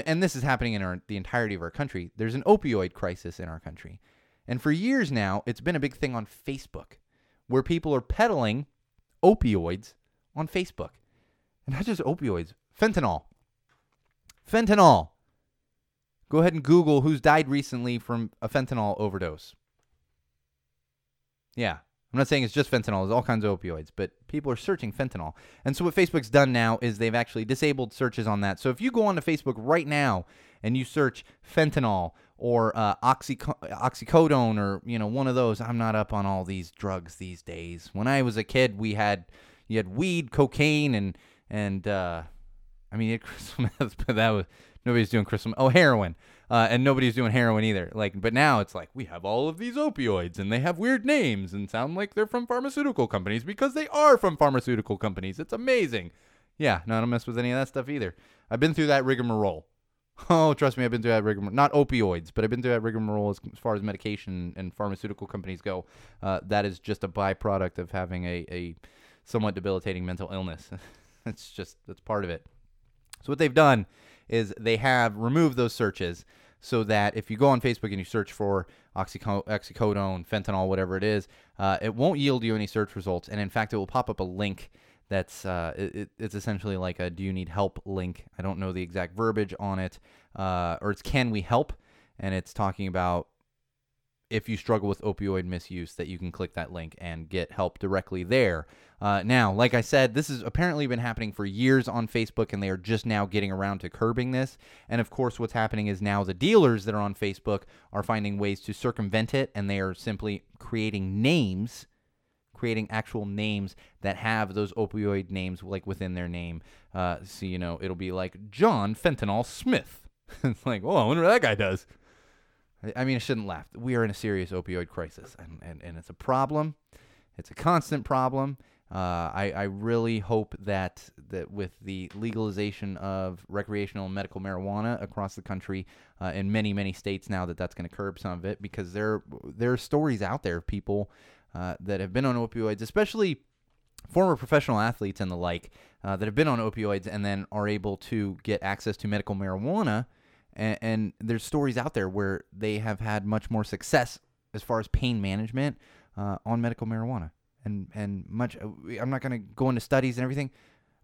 and this is happening in our, the entirety of our country. There's an opioid crisis in our country, and for years now, it's been a big thing on Facebook, where people are peddling opioids on Facebook, and not just opioids, fentanyl. Fentanyl. Go ahead and Google who's died recently from a fentanyl overdose. Yeah, I'm not saying it's just fentanyl, there's all kinds of opioids, but people are searching fentanyl. And so what Facebook's done now is they've actually disabled searches on that. So if you go onto Facebook right now and you search fentanyl or uh, oxyco- oxycodone or you know one of those, I'm not up on all these drugs these days. When I was a kid, we had you had weed, cocaine, and and uh, I mean but that was nobody's doing crystal. Oh, heroin uh, and nobody's doing heroin either. Like, but now it's like we have all of these opioids, and they have weird names and sound like they're from pharmaceutical companies because they are from pharmaceutical companies. It's amazing. Yeah, no, I don't mess with any of that stuff either. I've been through that rigmarole. Oh, trust me, I've been through that rigmarole. Not opioids, but I've been through that rigmarole as, as far as medication and pharmaceutical companies go. Uh, that is just a byproduct of having a, a somewhat debilitating mental illness. it's just that's part of it. So what they've done is they have removed those searches so that if you go on Facebook and you search for oxyco- oxycodone, fentanyl, whatever it is, uh, it won't yield you any search results. And in fact, it will pop up a link that's uh, it, it's essentially like a "Do you need help?" link. I don't know the exact verbiage on it, uh, or it's "Can we help?" and it's talking about if you struggle with opioid misuse, that you can click that link and get help directly there. Uh, now, like I said, this has apparently been happening for years on Facebook, and they are just now getting around to curbing this. And of course, what's happening is now the dealers that are on Facebook are finding ways to circumvent it, and they are simply creating names. Creating actual names that have those opioid names like within their name. Uh, so, you know, it'll be like John Fentanyl Smith. it's like, oh, I wonder what that guy does. I mean, I shouldn't laugh. We are in a serious opioid crisis, and, and, and it's a problem. It's a constant problem. Uh, I, I really hope that, that with the legalization of recreational and medical marijuana across the country uh, in many, many states now, that that's going to curb some of it because there, there are stories out there of people uh, that have been on opioids, especially former professional athletes and the like, uh, that have been on opioids and then are able to get access to medical marijuana and, and there's stories out there where they have had much more success as far as pain management uh, on medical marijuana. And and much, uh, I'm not going to go into studies and everything.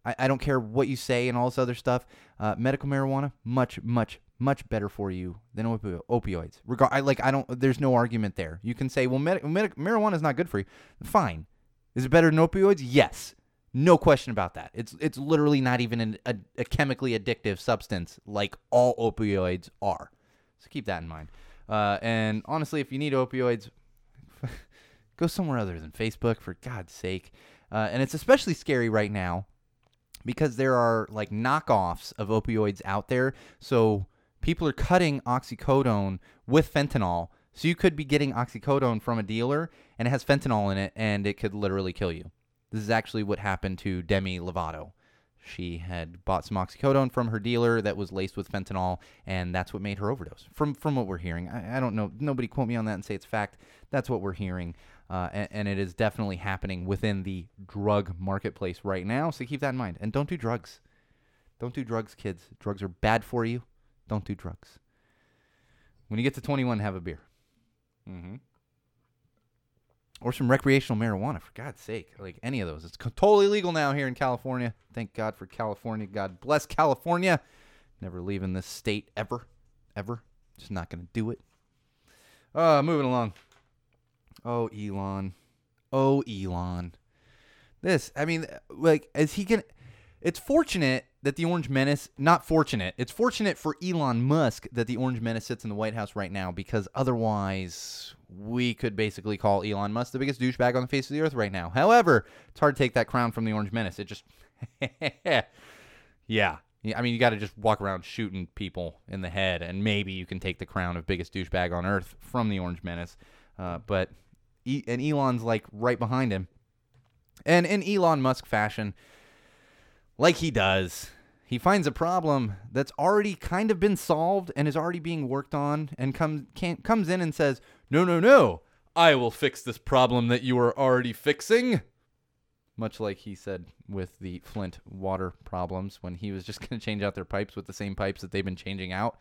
I, I don't care what you say and all this other stuff. Uh, medical marijuana, much, much, much better for you than opi- opioids. Regar- I, like I don't. There's no argument there. You can say, well, med- med- marijuana is not good for you. Fine. Is it better than opioids? Yes. No question about that. It's it's literally not even an, a, a chemically addictive substance like all opioids are. So keep that in mind. Uh, and honestly, if you need opioids, go somewhere other than Facebook for God's sake. Uh, and it's especially scary right now because there are like knockoffs of opioids out there. So people are cutting oxycodone with fentanyl. So you could be getting oxycodone from a dealer and it has fentanyl in it and it could literally kill you. This is actually what happened to Demi Lovato. She had bought some oxycodone from her dealer that was laced with fentanyl, and that's what made her overdose. From from what we're hearing, I, I don't know. Nobody quote me on that and say it's fact. That's what we're hearing, uh, and, and it is definitely happening within the drug marketplace right now. So keep that in mind, and don't do drugs. Don't do drugs, kids. Drugs are bad for you. Don't do drugs. When you get to 21, have a beer. Mm-hmm or some recreational marijuana for God's sake. Like any of those. It's totally legal now here in California. Thank God for California. God bless California. Never leaving this state ever. Ever. Just not to do it. Uh, moving along. Oh, Elon. Oh, Elon. This, I mean, like, is he to. It's fortunate that the Orange Menace, not fortunate, it's fortunate for Elon Musk that the Orange Menace sits in the White House right now because otherwise we could basically call Elon Musk the biggest douchebag on the face of the earth right now. However, it's hard to take that crown from the Orange Menace. It just, yeah. I mean, you got to just walk around shooting people in the head, and maybe you can take the crown of biggest douchebag on earth from the Orange Menace. Uh, but e- and Elon's like right behind him, and in Elon Musk fashion, like he does, he finds a problem that's already kind of been solved and is already being worked on, and comes comes in and says, "No, no, no! I will fix this problem that you are already fixing." much like he said with the Flint water problems when he was just going to change out their pipes with the same pipes that they've been changing out,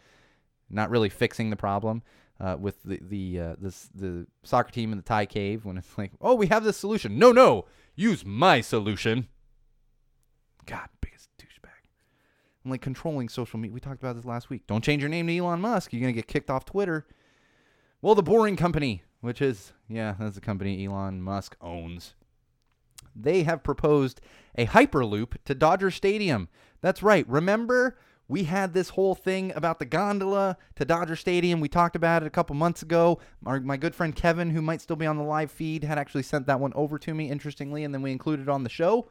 not really fixing the problem. Uh, with the the uh, the soccer team in the Thai cave when it's like, oh, we have this solution. No, no, use my solution. God, douchebag. I'm like controlling social media. We talked about this last week. Don't change your name to Elon Musk. You're gonna get kicked off Twitter. Well, the Boring Company, which is yeah, that's the company Elon Musk owns. They have proposed a hyperloop to Dodger Stadium. That's right. Remember we had this whole thing about the gondola to Dodger Stadium. We talked about it a couple months ago. Our, my good friend Kevin, who might still be on the live feed, had actually sent that one over to me, interestingly, and then we included it on the show.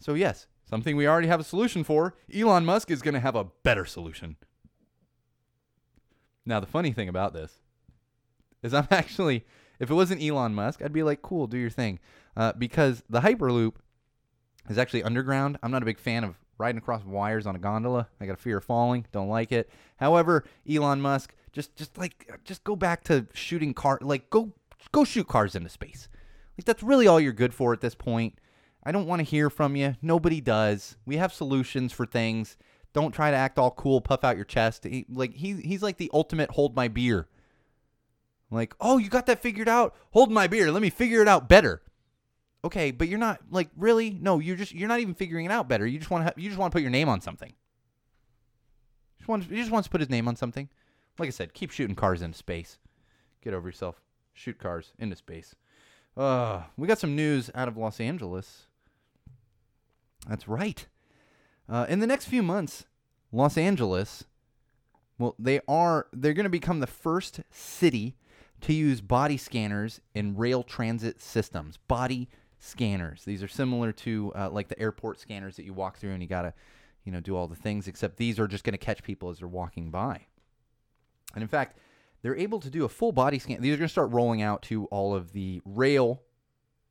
So, yes, something we already have a solution for. Elon Musk is going to have a better solution. Now, the funny thing about this is I'm actually, if it wasn't Elon Musk, I'd be like, cool, do your thing. Uh, because the Hyperloop is actually underground. I'm not a big fan of riding across wires on a gondola. I got a fear of falling. Don't like it. However, Elon Musk, just just like just go back to shooting car like go go shoot cars into space. Like that's really all you're good for at this point. I don't want to hear from you. Nobody does. We have solutions for things. Don't try to act all cool, puff out your chest. He, like he he's like the ultimate hold my beer. Like, "Oh, you got that figured out? Hold my beer. Let me figure it out better." Okay, but you're not like really no. You're just you're not even figuring it out better. You just want to you just want to put your name on something. Just want you just wants to put his name on something. Like I said, keep shooting cars into space. Get over yourself. Shoot cars into space. Uh, we got some news out of Los Angeles. That's right. Uh, in the next few months, Los Angeles, well, they are they're going to become the first city to use body scanners in rail transit systems. Body scanners. These are similar to uh, like the airport scanners that you walk through and you gotta, you know, do all the things. Except these are just going to catch people as they're walking by. And in fact, they're able to do a full body scan. These are going to start rolling out to all of the rail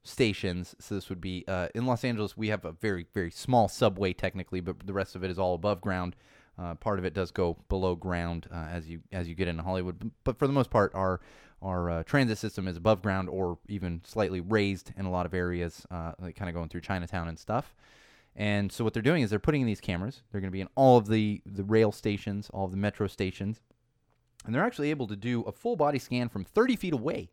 stations. So this would be uh, in Los Angeles. We have a very very small subway technically, but the rest of it is all above ground. Uh, part of it does go below ground uh, as you as you get into Hollywood, but for the most part, our our uh, transit system is above ground or even slightly raised in a lot of areas, uh, like kind of going through Chinatown and stuff. And so what they're doing is they're putting in these cameras. They're going to be in all of the the rail stations, all of the metro stations, and they're actually able to do a full body scan from 30 feet away.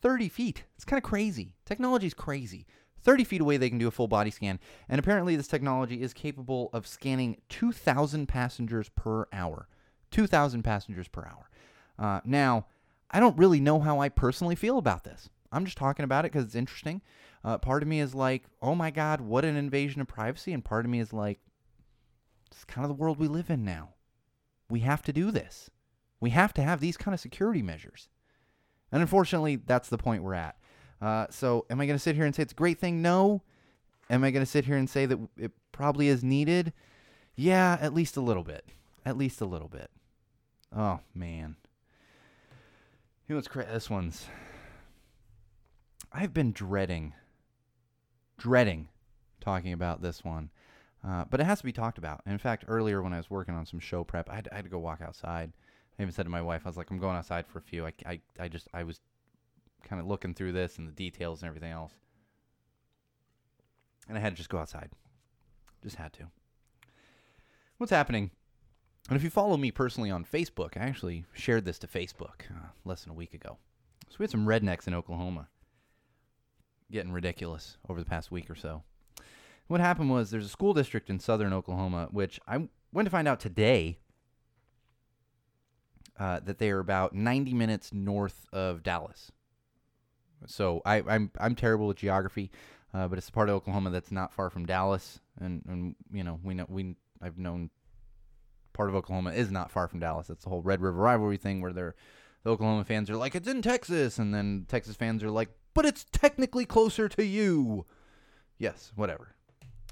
30 feet. It's kind of crazy. Technology is crazy. 30 feet away, they can do a full body scan. And apparently, this technology is capable of scanning 2,000 passengers per hour. 2,000 passengers per hour. Uh, now, I don't really know how I personally feel about this. I'm just talking about it because it's interesting. Uh, part of me is like, oh my God, what an invasion of privacy. And part of me is like, it's kind of the world we live in now. We have to do this. We have to have these kind of security measures. And unfortunately, that's the point we're at. Uh, so, am I going to sit here and say it's a great thing? No. Am I going to sit here and say that it probably is needed? Yeah, at least a little bit. At least a little bit. Oh, man. You know what's? This one's. I've been dreading, dreading talking about this one, uh, but it has to be talked about. And in fact, earlier when I was working on some show prep, I had, I had to go walk outside. I even said to my wife, I was like, I'm going outside for a few. I, I, I just, I was kind of looking through this and the details and everything else. And I had to just go outside. Just had to. What's happening and if you follow me personally on Facebook, I actually shared this to Facebook uh, less than a week ago. So we had some rednecks in Oklahoma getting ridiculous over the past week or so. What happened was there's a school district in southern Oklahoma, which I went to find out today uh, that they are about 90 minutes north of Dallas. So I, am I'm, I'm terrible with geography, uh, but it's a part of Oklahoma that's not far from Dallas, and, and you know we know we I've known part of Oklahoma is not far from Dallas. It's the whole Red River rivalry thing where they're the Oklahoma fans are like, it's in Texas, and then Texas fans are like, but it's technically closer to you. Yes, whatever.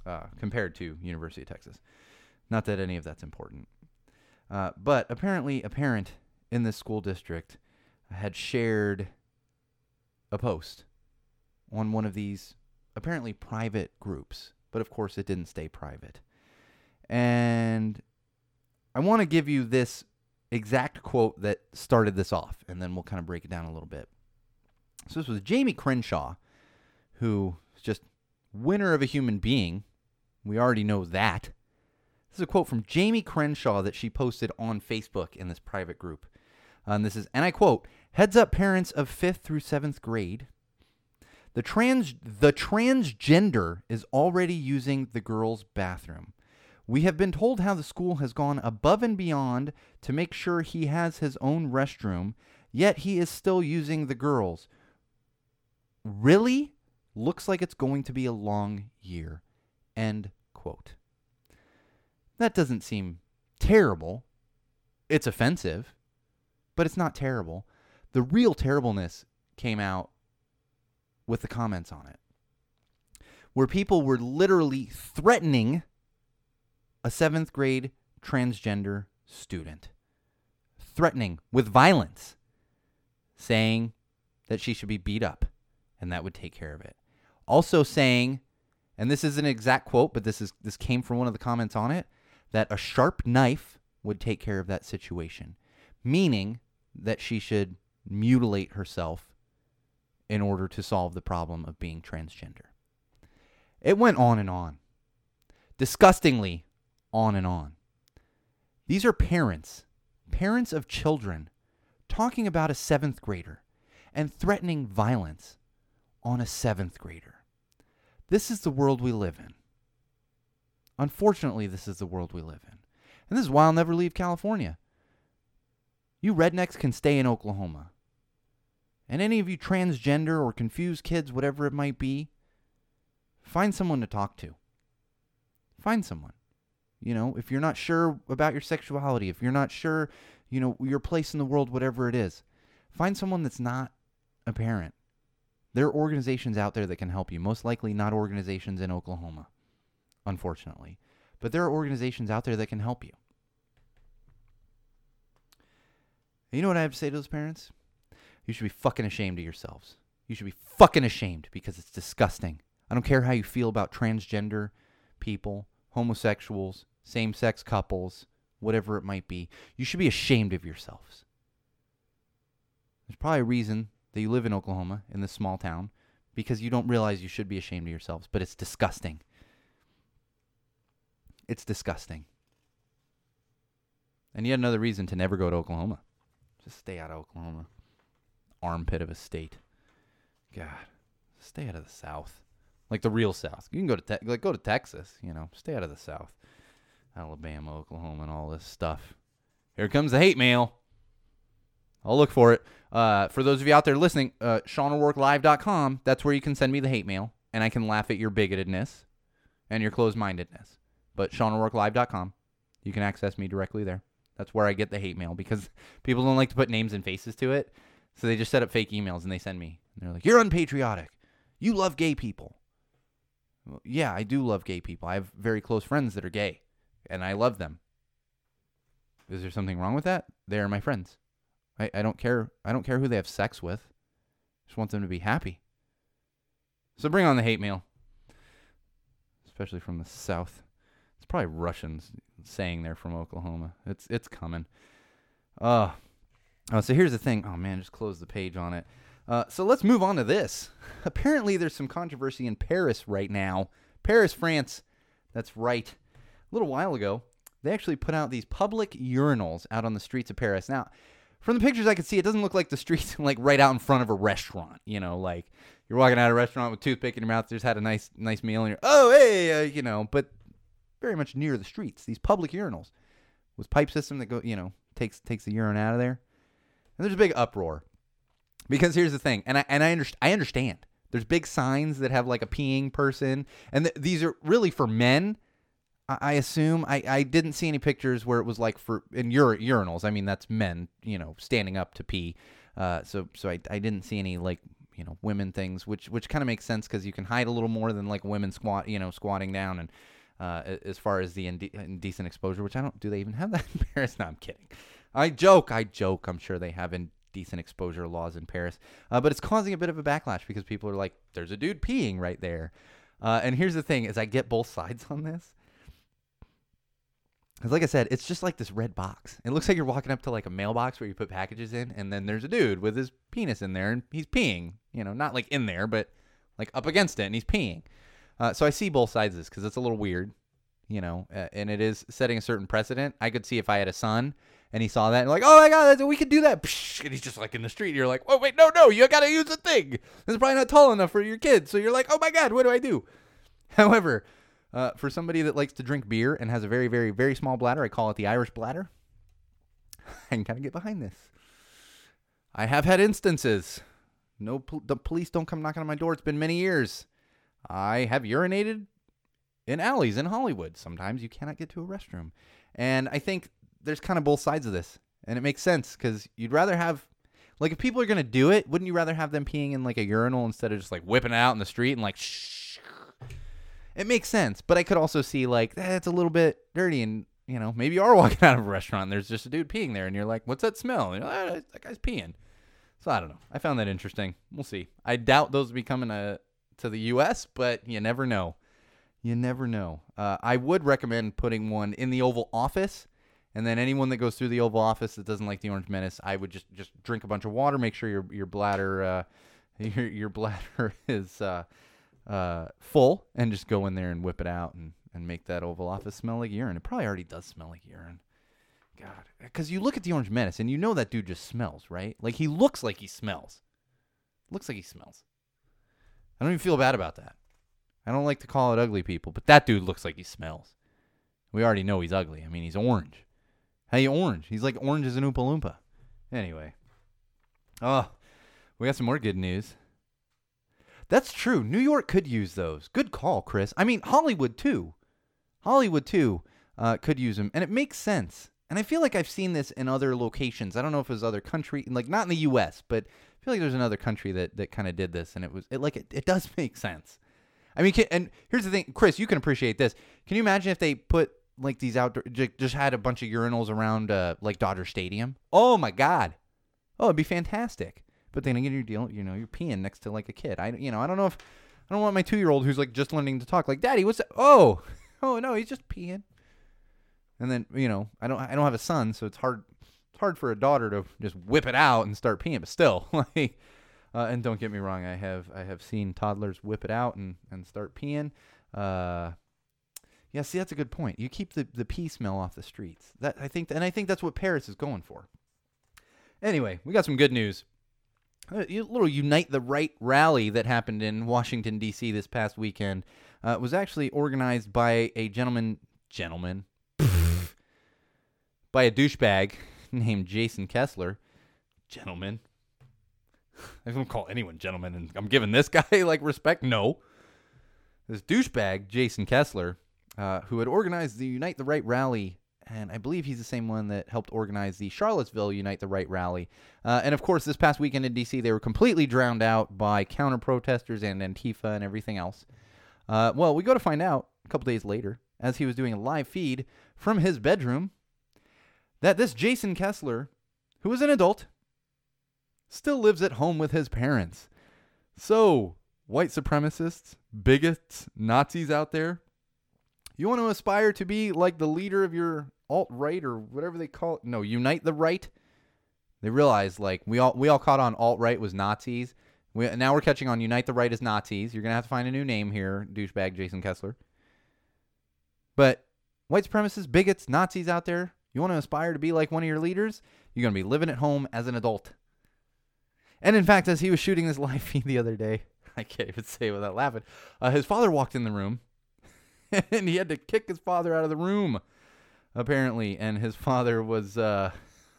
Uh, compared to University of Texas. Not that any of that's important. Uh, but apparently, a parent in this school district had shared a post on one of these apparently private groups. But of course, it didn't stay private. And I want to give you this exact quote that started this off, and then we'll kind of break it down a little bit. So this was Jamie Crenshaw, who is just winner of a human being. We already know that. This is a quote from Jamie Crenshaw that she posted on Facebook in this private group. And this is, and I quote, heads up parents of fifth through seventh grade. The trans the transgender is already using the girls' bathroom. We have been told how the school has gone above and beyond to make sure he has his own restroom, yet he is still using the girls. Really? Looks like it's going to be a long year. End quote. That doesn't seem terrible. It's offensive, but it's not terrible. The real terribleness came out with the comments on it, where people were literally threatening a seventh grade transgender student, threatening with violence, saying that she should be beat up and that would take care of it. Also saying, and this is an exact quote, but this is this came from one of the comments on it, that a sharp knife would take care of that situation, meaning that she should mutilate herself in order to solve the problem of being transgender. It went on and on. Disgustingly on and on. These are parents, parents of children, talking about a seventh grader and threatening violence on a seventh grader. This is the world we live in. Unfortunately, this is the world we live in. And this is why I'll never leave California. You rednecks can stay in Oklahoma. And any of you transgender or confused kids, whatever it might be, find someone to talk to. Find someone. You know, if you're not sure about your sexuality, if you're not sure, you know, your place in the world, whatever it is, find someone that's not a parent. There are organizations out there that can help you. Most likely not organizations in Oklahoma, unfortunately. But there are organizations out there that can help you. You know what I have to say to those parents? You should be fucking ashamed of yourselves. You should be fucking ashamed because it's disgusting. I don't care how you feel about transgender people homosexuals, same sex couples, whatever it might be. You should be ashamed of yourselves. There's probably a reason that you live in Oklahoma, in this small town, because you don't realize you should be ashamed of yourselves, but it's disgusting. It's disgusting. And yet another reason to never go to Oklahoma. Just stay out of Oklahoma. Armpit of a state. God, stay out of the South like the real South. You can go to te- like go to Texas, you know, stay out of the South, Alabama, Oklahoma, and all this stuff. Here comes the hate mail. I'll look for it. Uh, for those of you out there listening, uh, SeanO'RourkeLive.com, that's where you can send me the hate mail, and I can laugh at your bigotedness and your closed-mindedness. But SeanO'RourkeLive.com, you can access me directly there. That's where I get the hate mail because people don't like to put names and faces to it. So they just set up fake emails and they send me. And they're like, You're unpatriotic. You love gay people. Well, yeah, I do love gay people. I have very close friends that are gay, and I love them. Is there something wrong with that? They are my friends. I, I don't care. I don't care who they have sex with. I just want them to be happy. So bring on the hate mail, especially from the south. It's probably Russians saying they're from Oklahoma. It's it's coming. Uh, oh, so here's the thing. Oh man, just close the page on it. Uh, so let's move on to this. Apparently, there's some controversy in Paris right now. Paris, France. That's right. A little while ago, they actually put out these public urinals out on the streets of Paris. Now, from the pictures I could see, it doesn't look like the streets like right out in front of a restaurant. You know, like you're walking out of a restaurant with toothpick in your mouth, just had a nice nice meal, and you're oh hey, uh, you know, but very much near the streets. These public urinals with pipe system that go, you know, takes takes the urine out of there. And there's a big uproar. Because here's the thing, and I and I, underst- I understand. There's big signs that have like a peeing person, and th- these are really for men. I, I assume I, I didn't see any pictures where it was like for in ur- urinals. I mean, that's men, you know, standing up to pee. Uh, so so I, I didn't see any like you know women things, which which kind of makes sense because you can hide a little more than like women squat, you know, squatting down and. Uh, as far as the inde- indecent exposure, which I don't, do they even have that in Paris? No, I'm kidding. I joke, I joke. I'm sure they have in decent exposure laws in Paris. Uh, but it's causing a bit of a backlash because people are like, there's a dude peeing right there. Uh, and here's the thing is I get both sides on this. Because like I said, it's just like this red box. It looks like you're walking up to like a mailbox where you put packages in, and then there's a dude with his penis in there, and he's peeing. You know, not like in there, but like up against it, and he's peeing. Uh, so I see both sides of this because it's a little weird, you know, and it is setting a certain precedent. I could see if I had a son and he saw that and like, oh my god, we could do that, and he's just like in the street. And you're like, oh wait, no, no, you gotta use the thing. It's probably not tall enough for your kid, so you're like, oh my god, what do I do? However, uh, for somebody that likes to drink beer and has a very, very, very small bladder, I call it the Irish bladder. I can kind of get behind this. I have had instances. No, the police don't come knocking on my door. It's been many years. I have urinated in alleys in Hollywood. Sometimes you cannot get to a restroom. And I think there's kind of both sides of this. And it makes sense because you'd rather have, like, if people are going to do it, wouldn't you rather have them peeing in, like, a urinal instead of just, like, whipping it out in the street and, like, shh? It makes sense. But I could also see, like, eh, a little bit dirty and, you know, maybe you are walking out of a restaurant and there's just a dude peeing there and you're like, what's that smell? And you're like, ah, that guy's peeing. So I don't know. I found that interesting. We'll see. I doubt those will be coming to, the U.S., but you never know. You never know. Uh, I would recommend putting one in the Oval Office, and then anyone that goes through the Oval Office that doesn't like the Orange Menace, I would just just drink a bunch of water. Make sure your your bladder uh, your your bladder is uh, uh, full, and just go in there and whip it out and and make that Oval Office smell like urine. It probably already does smell like urine. God, because you look at the Orange Menace and you know that dude just smells, right? Like he looks like he smells. Looks like he smells. I don't even feel bad about that. I don't like to call it ugly people, but that dude looks like he smells. We already know he's ugly. I mean, he's orange. Hey, orange. He's like orange as an Oompa Loompa. Anyway. Oh, we got some more good news. That's true. New York could use those. Good call, Chris. I mean, Hollywood too. Hollywood too uh, could use them, and it makes sense. And I feel like I've seen this in other locations. I don't know if it was other country, like not in the U.S., but feel like there's another country that that kind of did this, and it was it like it, it does make sense. I mean, can, and here's the thing, Chris, you can appreciate this. Can you imagine if they put like these outdoor, just had a bunch of urinals around uh, like Dodger Stadium? Oh my God, oh it'd be fantastic. But then again, you're dealing, you know, you're peeing next to like a kid. I, you know, I don't know if I don't want my two year old who's like just learning to talk, like, Daddy, what's that? Oh, oh no, he's just peeing. And then you know, I don't, I don't have a son, so it's hard, it's hard for a daughter to just whip it out and start peeing. But still, like, uh, and don't get me wrong, I have, I have seen toddlers whip it out and and start peeing. Uh, yeah, see, that's a good point. You keep the the pee smell off the streets. That I think, and I think that's what Paris is going for. Anyway, we got some good news. A little Unite the Right rally that happened in Washington D.C. this past weekend uh, was actually organized by a gentleman, gentleman, by a douchebag named Jason Kessler. Gentleman. I don't call anyone gentleman, and I'm giving this guy like respect. No, this douchebag Jason Kessler, uh, who had organized the Unite the Right rally, and I believe he's the same one that helped organize the Charlottesville Unite the Right rally. Uh, and of course, this past weekend in D.C., they were completely drowned out by counter protesters and Antifa and everything else. Uh, well, we go to find out a couple days later, as he was doing a live feed from his bedroom, that this Jason Kessler, who is an adult, still lives at home with his parents. So, white supremacists, bigots, Nazis out there, you want to aspire to be like the leader of your alt right or whatever they call it? No, unite the right. They realized like we all we all caught on alt right was Nazis. We, now we're catching on unite the right as Nazis. You're gonna have to find a new name here, douchebag Jason Kessler. But white supremacists, bigots, Nazis out there, you want to aspire to be like one of your leaders? You're going to be living at home as an adult. And in fact, as he was shooting this live feed the other day, I can't even say without laughing, uh, his father walked in the room and he had to kick his father out of the room, apparently. And his father was uh,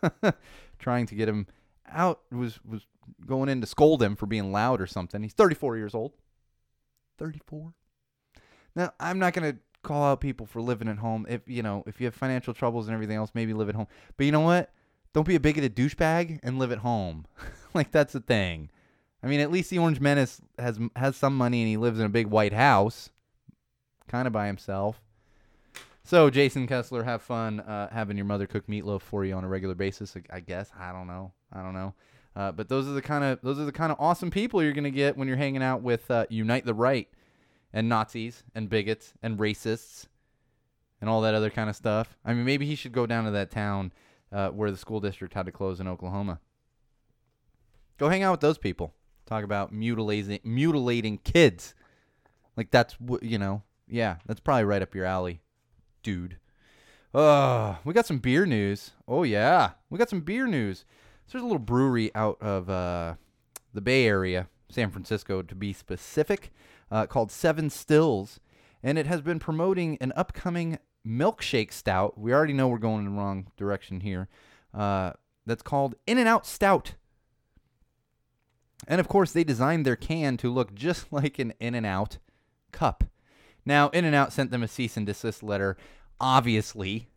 trying to get him out, was, was going in to scold him for being loud or something. He's 34 years old. 34? Now, I'm not going to call out people for living at home. If you know, if you have financial troubles and everything else, maybe live at home. But you know what? Don't be a bigoted douchebag and live at home. like that's the thing. I mean, at least the Orange Menace has has some money and he lives in a big white house, kind of by himself. So, Jason Kessler, have fun uh, having your mother cook meatloaf for you on a regular basis. I guess I don't know. I don't know. Uh, but those are the kind of those are the kind of awesome people you're gonna get when you're hanging out with uh, Unite the Right and Nazis and bigots and racists and all that other kind of stuff. I mean, maybe he should go down to that town uh, where the school district had to close in Oklahoma. Go hang out with those people. Talk about mutilating mutilating kids. Like that's what you know. Yeah, that's probably right up your alley, dude. Uh, we got some beer news. Oh yeah, we got some beer news. So there's a little brewery out of uh, the Bay Area, San Francisco to be specific, uh, called Seven Stills, and it has been promoting an upcoming milkshake stout. We already know we're going in the wrong direction here. Uh, that's called In and Out Stout. And of course, they designed their can to look just like an In and Out cup. Now, In and Out sent them a cease and desist letter, obviously,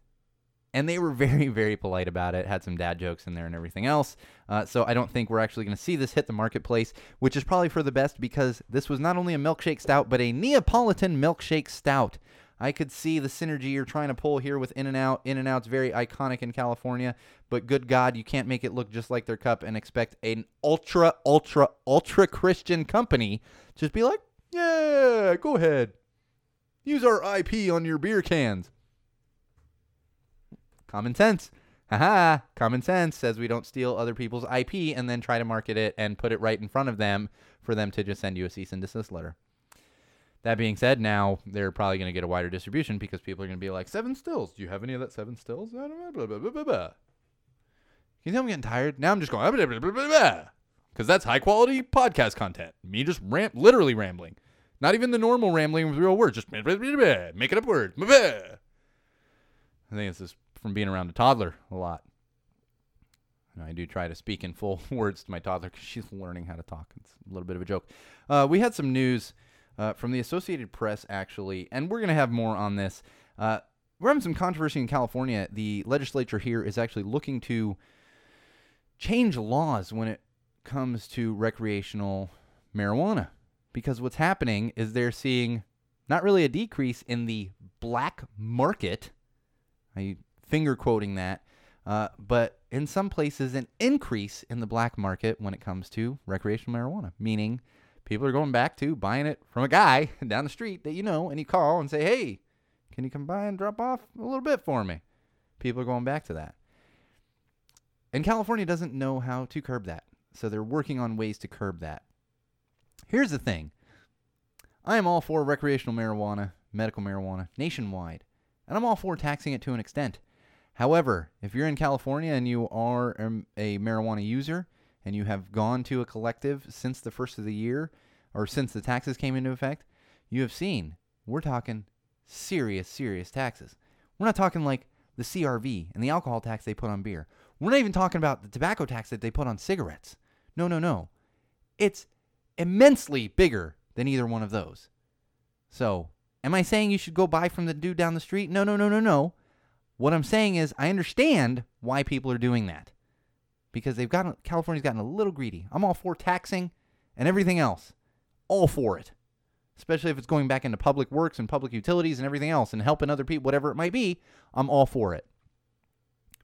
and they were very, very polite about it. Had some dad jokes in there and everything else. Uh, so I don't think we're actually going to see this hit the marketplace, which is probably for the best because this was not only a milkshake stout, but a Neapolitan milkshake stout. I could see the synergy you're trying to pull here with In and Out. In and Out's very iconic in California, but good God, you can't make it look just like their cup and expect an ultra, ultra, ultra Christian company just be like, yeah, go ahead. Use our IP on your beer cans. Common sense. Haha, common sense says we don't steal other people's IP and then try to market it and put it right in front of them for them to just send you a cease and desist letter. That being said, now they're probably going to get a wider distribution because people are going to be like, Seven Stills. Do you have any of that Seven Stills? Blah, blah, blah, blah, blah, blah. Can you tell I'm getting tired? Now I'm just going, blah, blah, blah, blah, blah. Because that's high quality podcast content. Me just ram- literally rambling. Not even the normal rambling with real words, just making up words. I think it's just from being around a toddler a lot. And I do try to speak in full words to my toddler because she's learning how to talk. It's a little bit of a joke. Uh, we had some news uh, from the Associated Press, actually, and we're going to have more on this. Uh, we're having some controversy in California. The legislature here is actually looking to change laws when it comes to recreational marijuana because what's happening is they're seeing not really a decrease in the black market. I finger quoting that, uh, but in some places an increase in the black market when it comes to recreational marijuana, meaning people are going back to buying it from a guy down the street that you know, and you call and say, "Hey, can you come by and drop off a little bit for me?" People are going back to that. And California doesn't know how to curb that. So they're working on ways to curb that. Here's the thing I am all for recreational marijuana, medical marijuana, nationwide, and I'm all for taxing it to an extent. However, if you're in California and you are um, a marijuana user and you have gone to a collective since the first of the year or since the taxes came into effect, you have seen we're talking serious, serious taxes. We're not talking like the CRV and the alcohol tax they put on beer. We're not even talking about the tobacco tax that they put on cigarettes. No, no, no. It's immensely bigger than either one of those. So, am I saying you should go buy from the dude down the street? No, no, no, no, no. What I'm saying is I understand why people are doing that. Because they've gotten California's gotten a little greedy. I'm all for taxing and everything else. All for it. Especially if it's going back into public works and public utilities and everything else and helping other people, whatever it might be, I'm all for it.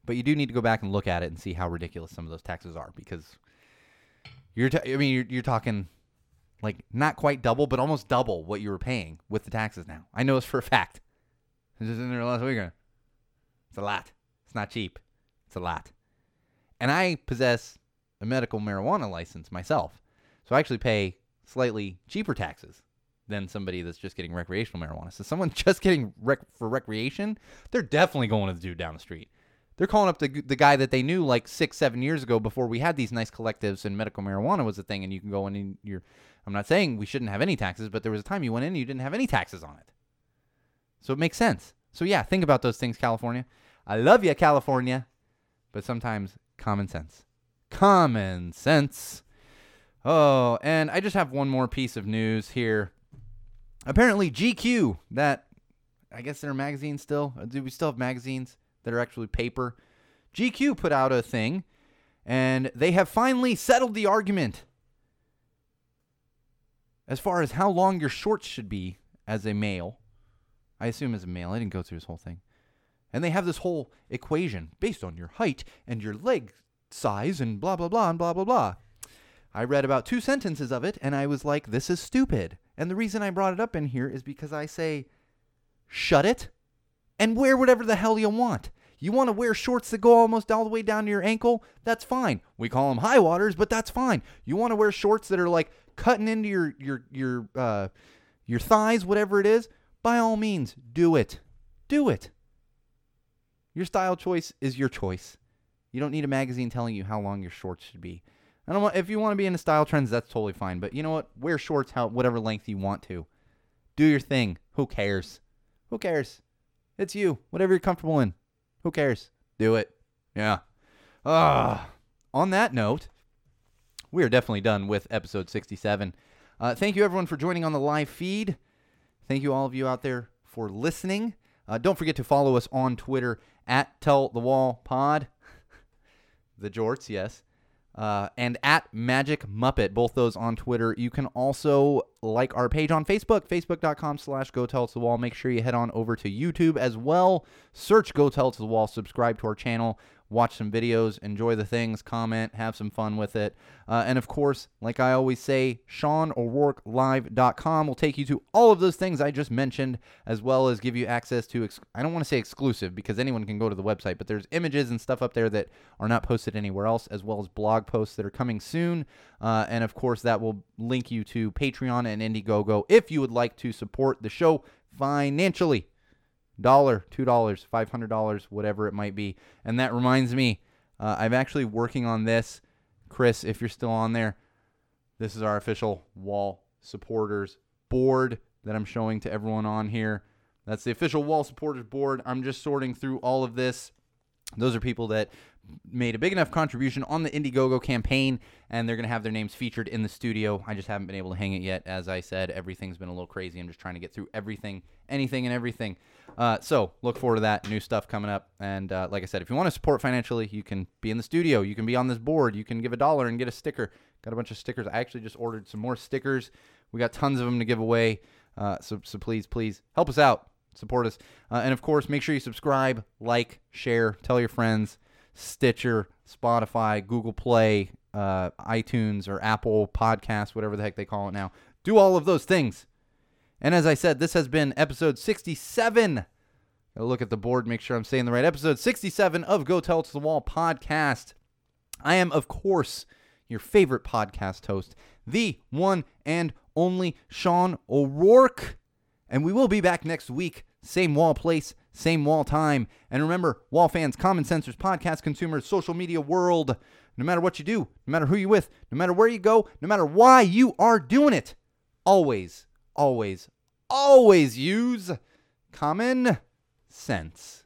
But you do need to go back and look at it and see how ridiculous some of those taxes are because you're ta- I mean you're, you're talking like not quite double, but almost double what you were paying with the taxes now. I know this for a fact. I was just in there last weekend. It's a lot. It's not cheap. It's a lot. And I possess a medical marijuana license myself. So I actually pay slightly cheaper taxes than somebody that's just getting recreational marijuana. So someone just getting rec- for recreation, they're definitely going to the dude down the street. They're calling up the the guy that they knew like six, seven years ago before we had these nice collectives and medical marijuana was a thing, and you can go in and you're. I'm not saying we shouldn't have any taxes, but there was a time you went in and you didn't have any taxes on it. So it makes sense. So yeah, think about those things, California. I love you, California, but sometimes common sense. Common sense. Oh, and I just have one more piece of news here. Apparently, GQ, that I guess they're magazines still. Uh, do we still have magazines? that are actually paper. GQ put out a thing, and they have finally settled the argument as far as how long your shorts should be as a male. I assume as a male. I didn't go through this whole thing. And they have this whole equation based on your height and your leg size and blah, blah, blah, and blah, blah, blah. I read about two sentences of it and I was like, this is stupid. And the reason I brought it up in here is because I say, shut it and wear whatever the hell you want. You want to wear shorts that go almost all the way down to your ankle? That's fine. We call them high waters, but that's fine. You want to wear shorts that are like cutting into your your your uh your thighs, whatever it is, by all means, do it. Do it. Your style choice is your choice. You don't need a magazine telling you how long your shorts should be. I don't want if you want to be into style trends, that's totally fine. But you know what? Wear shorts how whatever length you want to. Do your thing. Who cares? Who cares? It's you. Whatever you're comfortable in. Who cares? Do it. Yeah. Ah. on that note, we are definitely done with episode 67. Uh, thank you everyone for joining on the live feed. Thank you all of you out there for listening. Uh, don't forget to follow us on Twitter at Tell the Wall Pod. the Jorts, yes. Uh, and at Magic Muppet, both those on Twitter. You can also like our page on Facebook, facebook.com slash Go Tell the Wall. Make sure you head on over to YouTube as well. Search Go Tell the Wall, subscribe to our channel watch some videos, enjoy the things, comment, have some fun with it. Uh, and of course, like I always say, SeanO'RourkeLive.com will take you to all of those things I just mentioned, as well as give you access to, ex- I don't want to say exclusive because anyone can go to the website, but there's images and stuff up there that are not posted anywhere else, as well as blog posts that are coming soon. Uh, and of course, that will link you to Patreon and Indiegogo if you would like to support the show financially dollar, two dollars, five hundred dollars, whatever it might be. And that reminds me, uh, I'm actually working on this. Chris, if you're still on there, this is our official wall supporters board that I'm showing to everyone on here. That's the official wall supporters board. I'm just sorting through all of this. Those are people that made a big enough contribution on the Indiegogo campaign, and they're going to have their names featured in the studio. I just haven't been able to hang it yet. As I said, everything's been a little crazy. I'm just trying to get through everything, anything, and everything. Uh, so look forward to that new stuff coming up. And uh, like I said, if you want to support financially, you can be in the studio. You can be on this board. You can give a dollar and get a sticker. Got a bunch of stickers. I actually just ordered some more stickers. We got tons of them to give away. Uh, so, so please, please help us out. Support us. Uh, and of course, make sure you subscribe, like, share, tell your friends. Stitcher, Spotify, Google Play, uh, iTunes, or Apple Podcasts, whatever the heck they call it now. Do all of those things. And as I said, this has been episode 67. Gotta look at the board, make sure I'm saying the right episode 67 of Go Tell It to the Wall podcast. I am, of course, your favorite podcast host, the one and only Sean O'Rourke. And we will be back next week. Same wall place, same wall time. And remember, wall fans, common sensors, podcast consumers, social media world, no matter what you do, no matter who you're with, no matter where you go, no matter why you are doing it, always always, always use common sense.